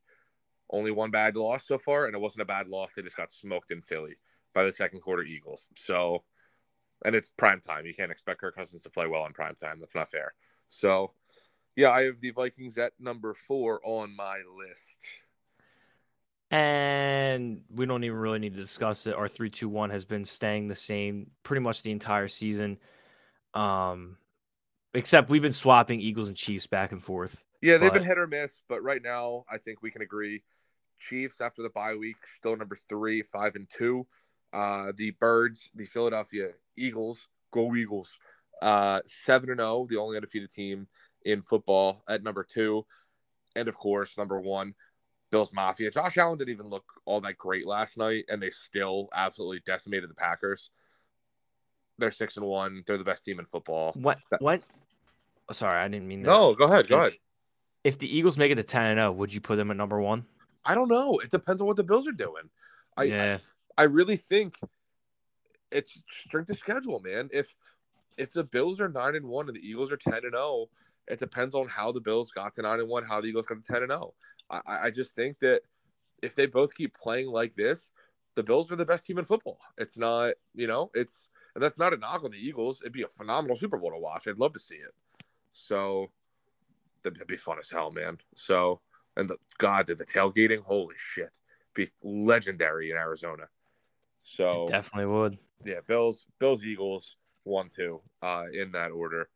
only one bad loss so far, and it wasn't a bad loss. They just got smoked in Philly by the second quarter Eagles. So, and it's prime time. You can't expect Kirk Cousins to play well in prime time. That's not fair. So, yeah, I have the Vikings at number four on my list. And we don't even really need to discuss it. Our three two one has been staying the same pretty much the entire season. Um except we've been swapping Eagles and Chiefs back and forth. Yeah, they've But- been hit or miss, but right now I think we can agree. Chiefs after the bye week still number three, five and two. Uh, the Birds, the Philadelphia Eagles, go Eagles. Uh, seven and zero, the only undefeated team in football at number two, and of course number one, Bills Mafia. Josh Allen didn't even look all that great last night, and they still absolutely decimated the Packers. They're six and one. They're the best team in football. What what oh, sorry, I didn't mean that. No, go ahead, go ahead. If the Eagles make it to 10 and 0, would you put them at number 1? I don't know. It depends on what the Bills are doing. I, yeah. I really think it's strength of schedule, man. If if the Bills are nine and one and the Eagles are ten and zero, it depends on how the Bills got to nine and one, how the Eagles got to ten and oh. zero. I, I just think that if they both keep playing like this, the Bills are the best team in football. It's not, you know, it's and that's not a knock on the Eagles. It'd be a phenomenal Super Bowl to watch. I'd love to see it. So that'd be fun as hell, man. So and the God, did the tailgating? Holy shit, be legendary in Arizona. So Definitely would. yeah, Bills, Bills, Eagles, one, two, uh, in that order.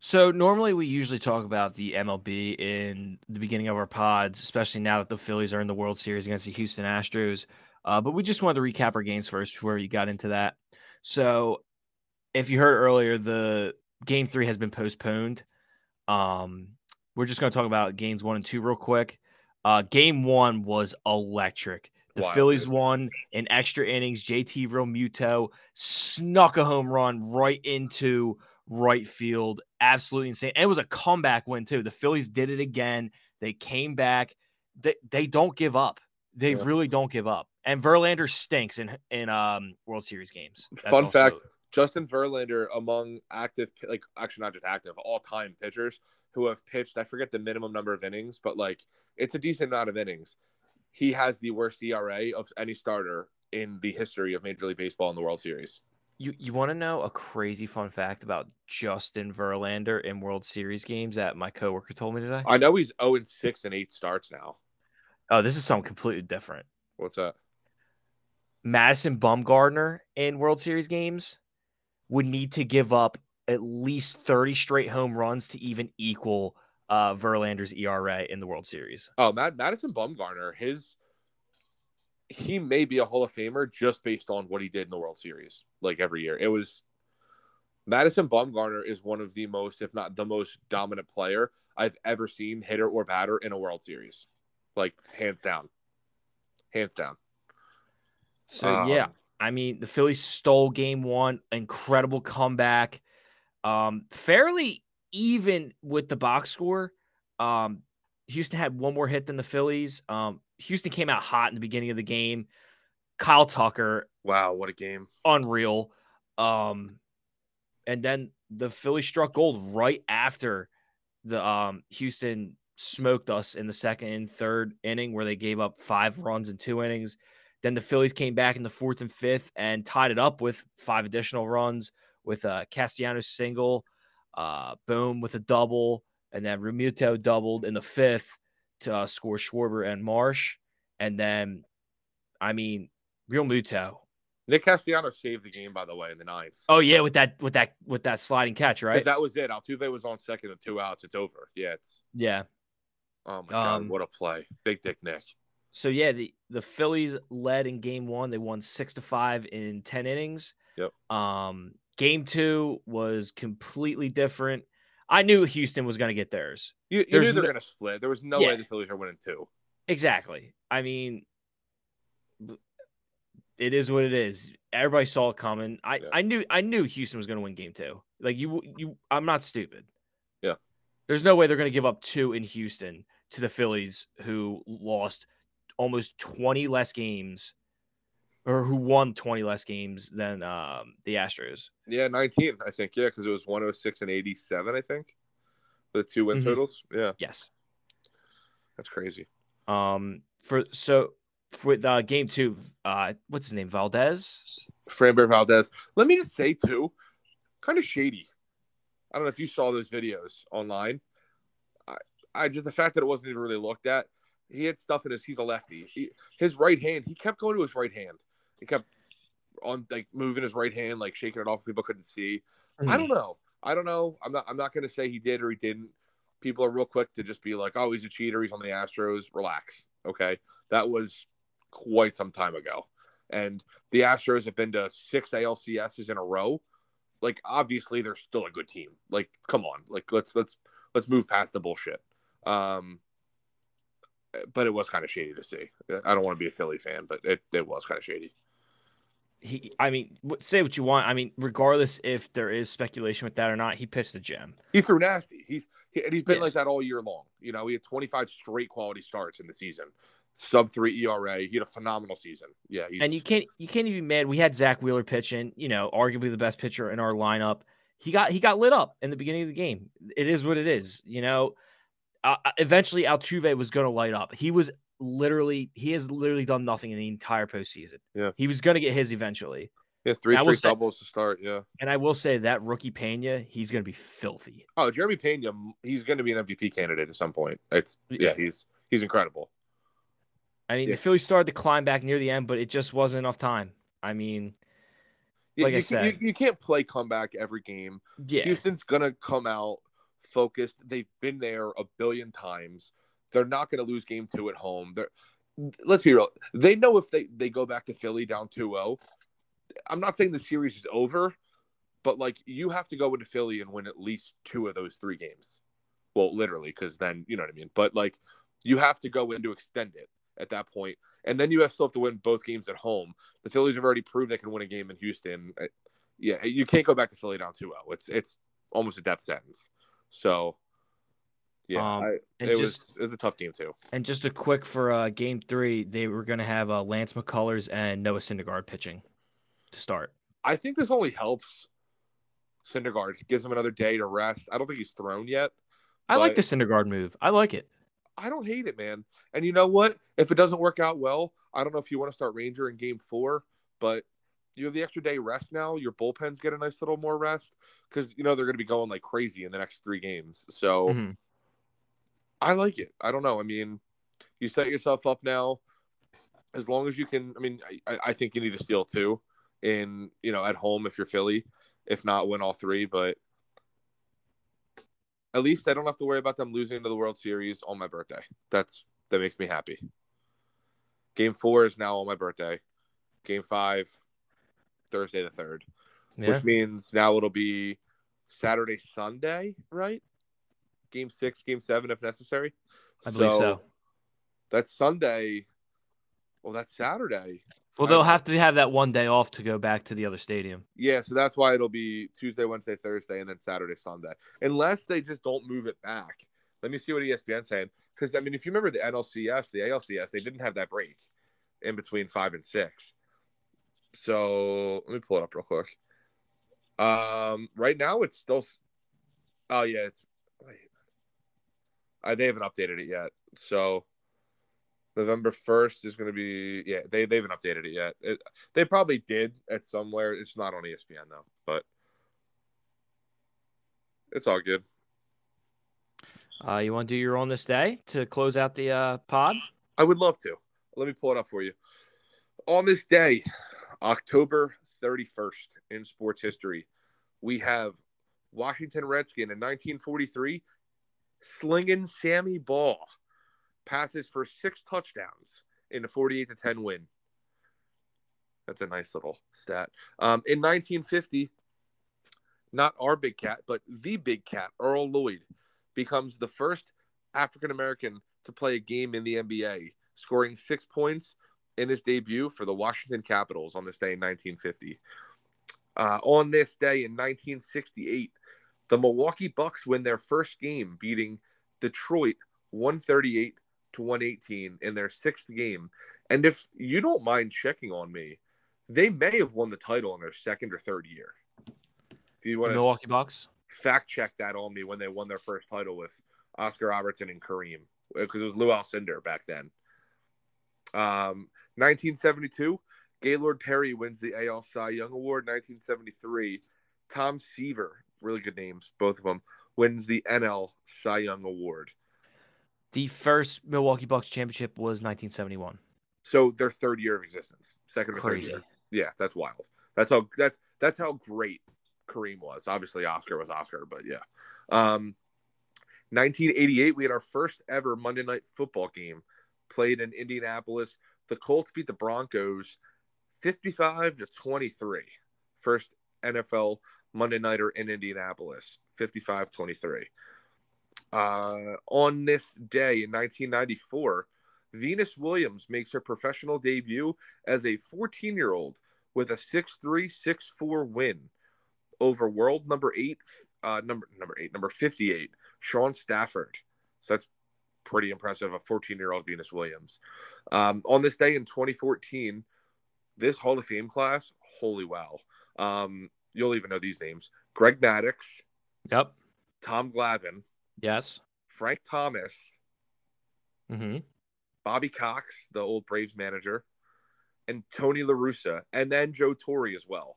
So normally we usually talk about the MLB in the beginning of our pods, especially now that the Phillies are in the World Series against the Houston Astros. Uh, but we just wanted to recap our games first before we got into that. So if you heard earlier, the game three has been postponed. Um, we're just going to talk about games one and two real quick. Uh, game one was electric. The Wild, Phillies dude. won in extra innings. JT Realmuto snuck a home run right into right field. Absolutely insane. And it was a comeback win too. The Phillies did it again. They came back. They they don't give up. They Yeah. really don't give up. And Verlander stinks in in um World Series games. That's Fun fact: Justin Verlander among active, like actually not just active, all time pitchers who have pitched. I forget the minimum number of innings, but like it's a decent amount of innings. He has the worst ERA of any starter in the history of Major League Baseball in the World Series. You you want to know a crazy fun fact about Justin Verlander in World Series games that my coworker told me today? I know he's zero and six and eight starts now. Oh, this is something completely different. What's that? Madison Bumgarner in World Series games would need to give up at least 30 straight home runs to even equal uh, Verlander's ERA in the World Series. Oh, Matt Madison Bumgarner, his he may be a Hall of Famer just based on what he did in the World Series, like every year. It was Madison Bumgarner is one of the most, if not the most dominant player I've ever seen, hitter or batter, in a World Series. Like hands down. Hands down. So Um, yeah, I mean the Phillies stole game one, incredible comeback. Um, fairly even with the box score. Um, Houston had one more hit than the Phillies. Um, Houston came out hot in the beginning of the game. Kyle Tucker, Wow, what a game. unreal. Um, and then the Phillies struck gold right after the um Houston smoked us in the second and third inning where they gave up five runs in two innings. Then the Phillies came back in the fourth and fifth and tied it up with five additional runs with a Castellanos single, uh Bohm with a double, and then Realmuto doubled in the fifth to uh, score Schwarber and Marsh. And then, I mean, Realmuto. Nick Castellanos saved the game, by the way, in the ninth. Oh yeah, with that with that with that sliding catch, right? That was it. Altuve was on second and two outs. It's over. Yeah, it's yeah. oh my god, Um, what a play. Big Dick Nick. So yeah, the the Phillies led in game one. They won six to five in ten innings. Yep. Um, Game two was completely different. I knew Houston was going to get theirs. You, you There's knew they were no- going to split. There was no Yeah. way the Phillies are winning two. Exactly. I mean, it is what it is. Everybody saw it coming. I, Yeah. I knew I knew Houston was going to win game two. Like you you I'm not stupid. Yeah. There's no way they're going to give up two in Houston to the Phillies who lost almost 20 less games or who won 20 less games than um, the Astros. Yeah, 19, I think. Yeah, because it was 106 and 87, I think. The two win Mhm. totals. Yeah, Yes. that's crazy. Um for so for uh, game 2 uh what's his name Valdez? Framber Valdez. Let me just say, too, kind of shady. I don't know if you saw those videos online. I, I just, the fact that it wasn't even really looked at, he had stuff in his, he's a lefty. He, his right hand, he kept going to his right hand. He kept on, like, moving his right hand, like, shaking it off. People couldn't see. I don't know. I don't know. I'm not. I'm not going to say he did or he didn't. People are real quick to just be like, "Oh, he's a cheater. He's on the Astros." Relax. Okay, that was quite some time ago, and the Astros have been to six ALCSs in a row. Like, obviously, they're still a good team. Like, come on. Like, let's let's let's move past the bullshit. Um, but it was kind of shady to see. I don't want to be a Philly fan, but it it was kind of shady. He I mean, say what you want. I mean, regardless if there is speculation with that or not, he pitched a gem. He threw nasty. He's he, and he's been Yeah. like that all year long. You know, he had 25 straight quality starts in the season, sub three ERA. He had a phenomenal season. Yeah, And you can't you can't even be mad. We had Zack Wheeler pitching, you know, arguably the best pitcher in our lineup. He got he got lit up in the beginning of the game. It is what it is, you know. Uh, uh, eventually, Altuve was going to light up. He was literally he has literally done nothing in the entire postseason. Yeah. he was going to get his eventually. Yeah, three straight say- doubles to start. Yeah. And I will say that rookie Pena, he's going to be filthy. Oh, Jeremy Pena, he's going to be an MVP candidate at some point. It's yeah, he's he's incredible. I mean, Yeah. the Phillies started to climb back near the end, but it just wasn't enough time. I mean, You- Like I said. you, you can't play comeback every game. yeah, Houston's gonna come out focused. They've been there a billion times. They're not gonna lose game two at home. They're let's be real. They know if they, they go back to Philly down 2-0. I'm not saying the series is over, but like you have to go into Philly and win at least two of those three games. Well, literally, because then you know what I mean. But like you have to go in to extend it at that point, and then you have still have to win both games at home. The Phillies have already proved they can win a game in Houston. Uh, Yeah, you can't go back to Philly down 2-0. It's it's almost a death sentence. So, yeah, Um, I, it just- was it was a tough game too. And just a quick for uh, game three, they were going to have uh, Lance McCullers and Noah Syndergaard pitching to start. I think this only helps Syndergaard. Gives him another day to rest. I don't think he's thrown yet. I like the Syndergaard move. I like it. I don't hate it, man. And you know what? If it doesn't work out well, I don't know if you want to start Ranger in game four, but you have the extra day rest now. Your bullpens get a nice little more rest because you know they're going to be going like crazy in the next three games. So Mhm. I like it. I don't know. I mean, you set yourself up now. As long as you can, I mean, I, I think you need to steal two in you know at home if you're Philly. If not, win all three. But at least I don't have to worry about them losing to the World Series on my birthday. That's that makes me happy. Game four is now on my birthday. Game five, Thursday the third, Yeah. which means now it'll be Saturday, Sunday, right? Game six, game seven, if necessary. I believe so. That's Sunday. Well, that's Saturday. Well, they'll have to have that one day off to go back to the other stadium. Yeah, so that's why it'll be Tuesday, Wednesday, Thursday, and then Saturday, Sunday. Unless they just don't move it back. Let me see what ESPN's saying. Because I mean, if you remember the NLCS, the ALCS, they didn't have that break in between five and six. So let me pull it up real quick. Um, right now it's still. Oh yeah, it's. Uh, they haven't updated it yet. So November first is going to be. Yeah, they they haven't updated it yet. It, they probably did at somewhere. It's not on ESPN though, but it's all good. Uh, you want to do your on this day to close out the uh, pod? I would love to. Let me pull it up for you. On this day, October 31st in sports history, we have Washington Redskin in 1943 slinging Sammy Baugh passes for six touchdowns in a 48 to 10 win. That's a nice little stat. Um, in 1950, not our big cat, but the big cat, Earl Lloyd, becomes the first African American to play a game in the NBA, scoring six points in his debut for the Washington Capitals on this day in 1950. Uh, on this day in 1968, the Milwaukee Bucks win their first game, beating Detroit 138 to 118 in their sixth game. And if you don't mind checking on me, they may have won the title in their second or third year. If you want to Milwaukee Bucks. fact check that on me when they won their first title with Oscar Robertson and Kareem, because it was Lou Alcindor back then. Um, 1972, Gaylord Perry wins the AL Cy Young Award. 1973, Tom Seaver, really good names, both of them, wins the NL Cy Young Award. The first Milwaukee Bucks championship was 1971. So their third year of existence, second or Crazy. third year. Yeah, that's wild. That's how that's that's how great Kareem was. Obviously, Oscar was Oscar, but yeah. Um, 1988, we had our first ever Monday Night Football game played in Indianapolis. The Colts beat the Broncos 55 to 23. First NFL Monday Nighter in Indianapolis, 55 23. Uh, on this day in 1994, Venus Williams makes her professional debut as a 14 year old with a 6'3, 6'4 win over world number eight, uh, number number eight, number 58, Shaun Stafford. So that's pretty impressive. A 14 year old Venus Williams. Um, on this day in 2014, this Hall of Fame class, holy wow. Um, you'll even know these names Greg Maddux, Yep. Tom Glavine, Yes. Frank Thomas, Mm-hmm. Bobby Cox, the old Braves manager, and Tony La Russa, and then Joe Torre as well,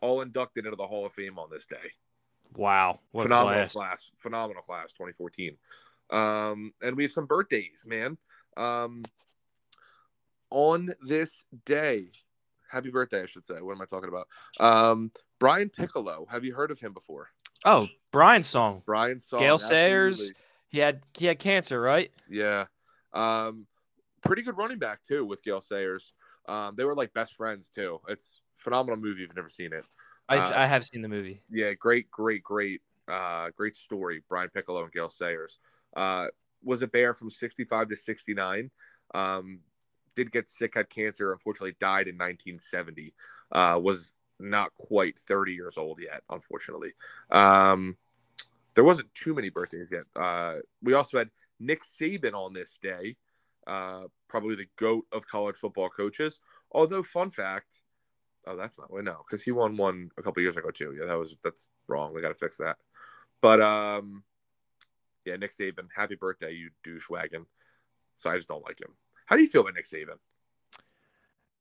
all inducted into the Hall of Fame on this day. Wow. What a phenomenal class. class. phenomenal class, 2014. Um, and we have some birthdays, man. Um, on this day, happy birthday, I should say. What am I talking about? Um, Brian Piccolo. Have you heard of him before? Oh, Brian's song. Brian Song. Gale Sayers. He had he had cancer, right? Yeah. Um, pretty good running back too with Gale Sayers. Um, they were like best friends too. It's a phenomenal movie. If you've never seen it. I, Uh, I have seen the movie. Yeah, great, great, great, uh, great story. Brian Piccolo and Gale Sayers uh, was a bear from '65 to '69. Um, did get sick, had cancer. Unfortunately, died in 1970. Uh, was not quite 30 years old yet, unfortunately. Um, there wasn't too many birthdays yet. Uh, we also had Nick Saban on this day, uh, probably the goat of college football coaches. Although, fun fact, oh, that's not no, because he won one a couple years ago too. Yeah, that was that's wrong. We got to fix that. But um, yeah, Nick Saban, happy birthday, you douche wagon. So I just don't like him. How do you feel about Nick Saban?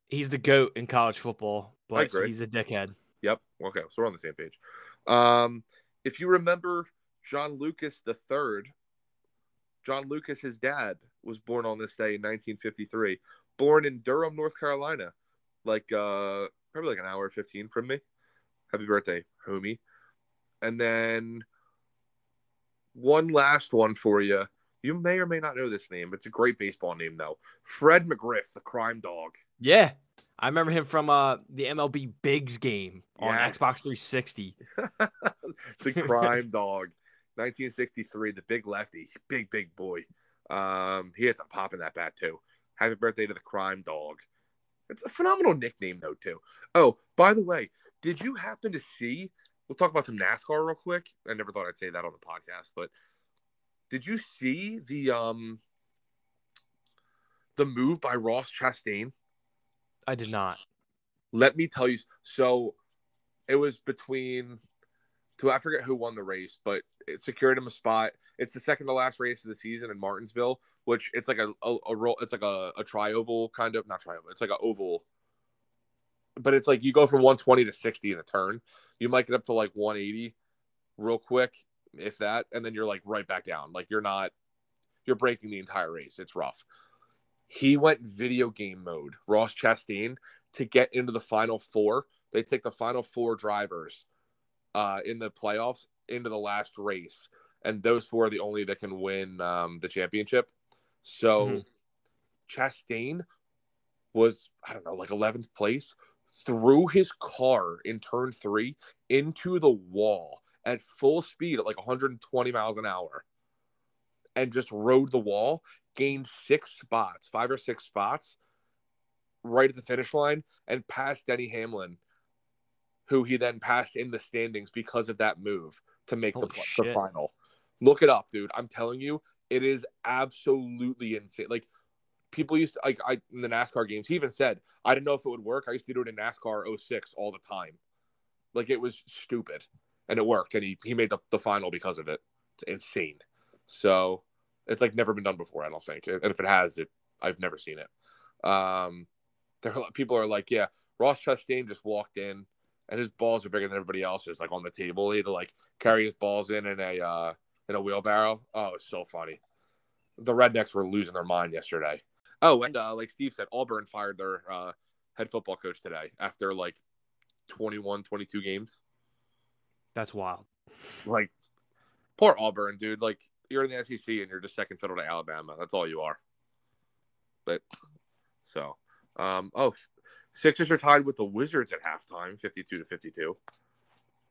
He's the goat in college football, but he's a dickhead. Yep. Okay, so we're on the same page. Um, if you remember John Lucas the third, John Lucas, his dad, was born on this day in 1953. Born in Durham, North Carolina, like uh, probably like an hour 15 from me. Happy birthday, homie. And then one last one for you. You may or may not know this name. It's a great baseball name, though. Fred McGriff, the crime dog. Yeah. I remember him from uh the MLB Bigs game on Yes. Xbox 360. the crime dog. 1963 the big lefty big big boy. Um he had some pop in that bat too. Happy birthday to the crime dog. It's a phenomenal nickname though too. Oh by the way did you happen to see we'll talk about some nascar real quick. I never thought i'd say that on the podcast but did you see the um the move by ross chastain I did not. let me tell you so it was between to I forget who won the race, but it secured him a spot. It's the second to last race of the season in Martinsville, which it's like a a, a roll it's like a, a tri-oval kind of not tri-oval, it's like an oval. But it's like you go from 120 to 60 in a turn. You might get up to like 180 real quick, if that, and then you're like right back down. Like you're not you're breaking the entire race. It's rough. He went video game mode, Ross Chastain, to get into the final four. They take the final four drivers uh, in the playoffs into the last race, and those four are the only that can win um, the championship. So Mhm. Chastain was, I don't know, like 11th place, threw his car in turn three into the wall at full speed at like 120 miles an hour and just rode the wall, gained six spots, five or six spots right at the finish line, and passed Denny Hamlin, who he then passed in the standings because of that move to make the, Holy the final. Look it up, dude. I'm telling you, it is absolutely insane. Like people used to like I in the NASCAR games, he even said, I didn't know if it would work. I used to do it in NASCAR 06 all the time. Like it was stupid. And it worked. And he, he made the, the final because of it. It's insane. So it's like never been done before, I don't think. And if it has, it I've never seen it. Um there are, people are like, yeah, Ross Chastain just walked in and his balls are bigger than everybody else's, like on the table. He had to like carry his balls in in a uh in a wheelbarrow. Oh, it's so funny. The rednecks were losing their mind yesterday. Oh, and uh, like Steve said, Auburn fired their uh, head football coach today after like 21, 22 games. That's wild. Like, poor Auburn, dude. Like, you're in the SEC and you're just second fiddle to Alabama. That's all you are. But so, um, oh, Sixers are tied with the Wizards at halftime, 52 to 52.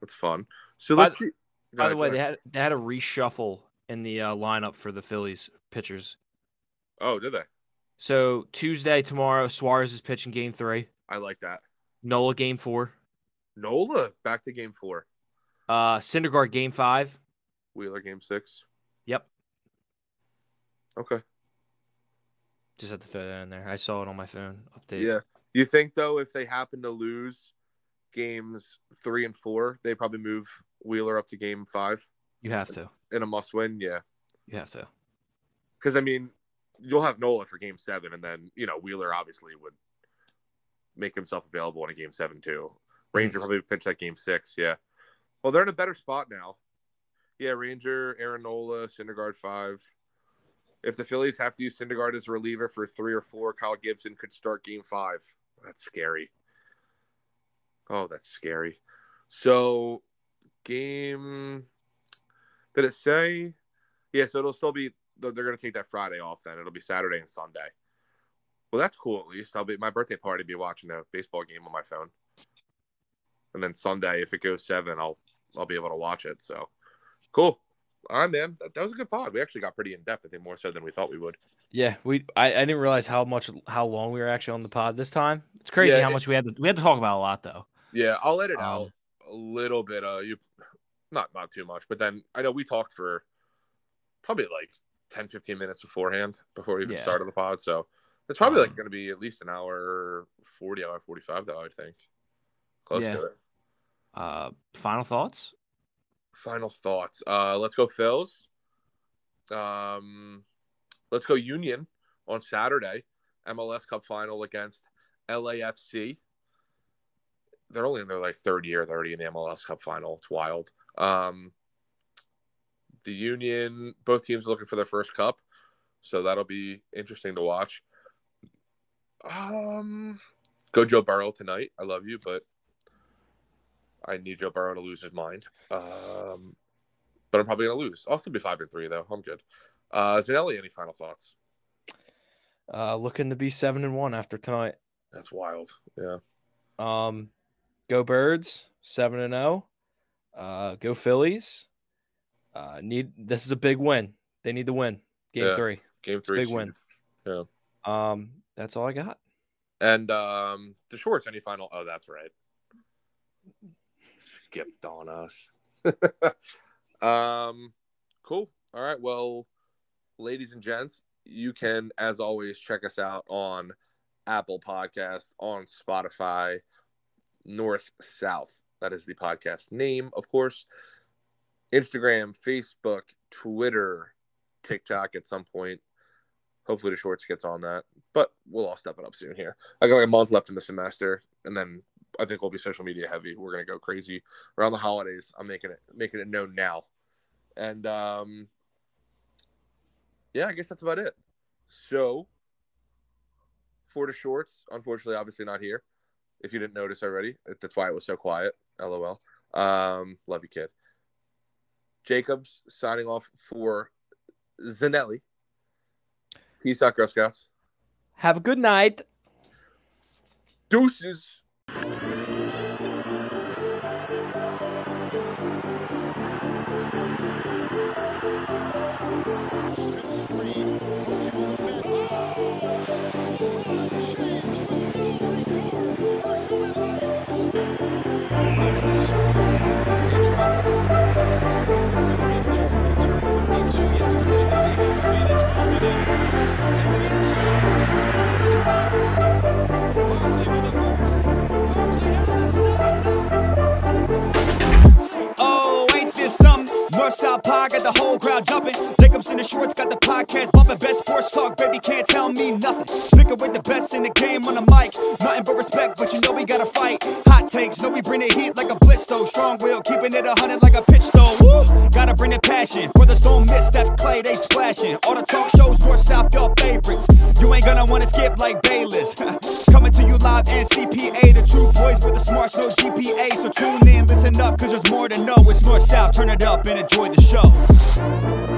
That's fun. So By let's see. Go By ahead, the way, they had they had a reshuffle in the uh, lineup for the Phillies pitchers. oh, did they? So Tuesday tomorrow, Suarez is pitching Game Three. I like that. Nola Game Four. Nola back to game four. Uh, Syndergaard Game Five. Wheeler game six. Yep. Okay. Just had to throw that in there. I saw it on my phone update. Yeah. You think though, if they happen to lose games three and four, they probably move Wheeler up to game five You have to. in a must win? Yeah. You have to. Because I mean, you'll have Nola for game seven, and then you know Wheeler obviously would make himself available in a game seven too. Ranger mm-hmm. probably pitch that game six. Yeah. Well, they're in a better spot now. Yeah, Ranger, Aaron Nola, Syndergaard five. If the Phillies have to use Syndergaard as a reliever for three or four, Kyle Gibson could start game five. That's scary. Oh, that's scary. So, game. Did it say? Yeah, so it'll still be. They're going to take that Friday off. Then it'll be Saturday and Sunday. Well, that's cool. At least I'll be my birthday party. Be watching a baseball game on my phone, and then Sunday, if it goes seven, I'll I'll be able to watch it. So, cool. All right, man. That, that was a good pod. We actually got pretty in depth. I think more so than we thought we would. Yeah, we. I, I didn't realize how much how long we were actually on the pod this time. It's crazy Yeah, how it- much we had to we had to talk about a lot though. Yeah, I'll let it Um, out a little bit. Uh, you, not not too much, but then I know we talked for probably like 10, 15 minutes beforehand before we even Yeah. started the pod. So it's probably like Um, going to be at least an hour forty, hour forty five, though. I think close Yeah. to it. Uh, final thoughts. Final thoughts. Uh, let's go Phils. Um, let's go Union on Saturday. MLS Cup final against LAFC. They're only in their like third year. They're already in the MLS Cup final. It's wild. Um, the Union, both teams looking for their first cup, so that'll be interesting to watch. Um, go Joe Burrow tonight. I love you, but I need Joe Burrow to lose his mind. Um, but I'm probably gonna lose. I'll still be five and three though. I'm good. Uh, Zinelli, any final thoughts? Uh, looking to be seven and one after tonight. That's wild. Yeah. Um, go Birds, seven and zero. Uh, go Phillies. Uh, need this is a big win. They need to win. Game Yeah. three. Game three. big win. Yeah. Um, that's all I got. And um, DeShorts. Any final? Oh, that's right. Skipped on us. um, cool. All right. Well, ladies and gents, you can, as always, check us out on Apple Podcast, on Spotify, North South. That is the podcast name, of course. Instagram, Facebook, Twitter, TikTok at some point. Hopefully, DeShorts gets on that, but we'll all step it up soon here. I got like a month left in the semester, and then I think we'll be social media heavy. We're gonna go crazy around the holidays. I'm making it making it known now, and um, yeah, I guess that's about it. So for DeShorts, unfortunately, obviously not here. If you didn't notice already, that's why it was so quiet. LOL. Um, love you, kid. Jacobs signing off for Zinelli. Peace out, Girl Scouts. Have a good night. Deuces. Something? Pie got the whole crowd jumping. Jacobs in DeShorts got the podcast bumping. Best sports talk, baby, can't tell me nothing. Picking with the best in the game on the mic. Nothing but respect, but you know we gotta fight. Hot takes, know we bring the heat like a blitz though. Strong will, keeping it a hundred like a pitch though. Woo! Gotta bring the passion. Brothers don't miss Steph Clay, they splashing. All the talk shows, north, south, your favorites. You ain't gonna wanna skip like Bayless. Coming to you live and CPA. The two boys with the smarts, no GPA. So tune in, listen up, cause there's more to know. It's north, south, turn it up and enjoy the show.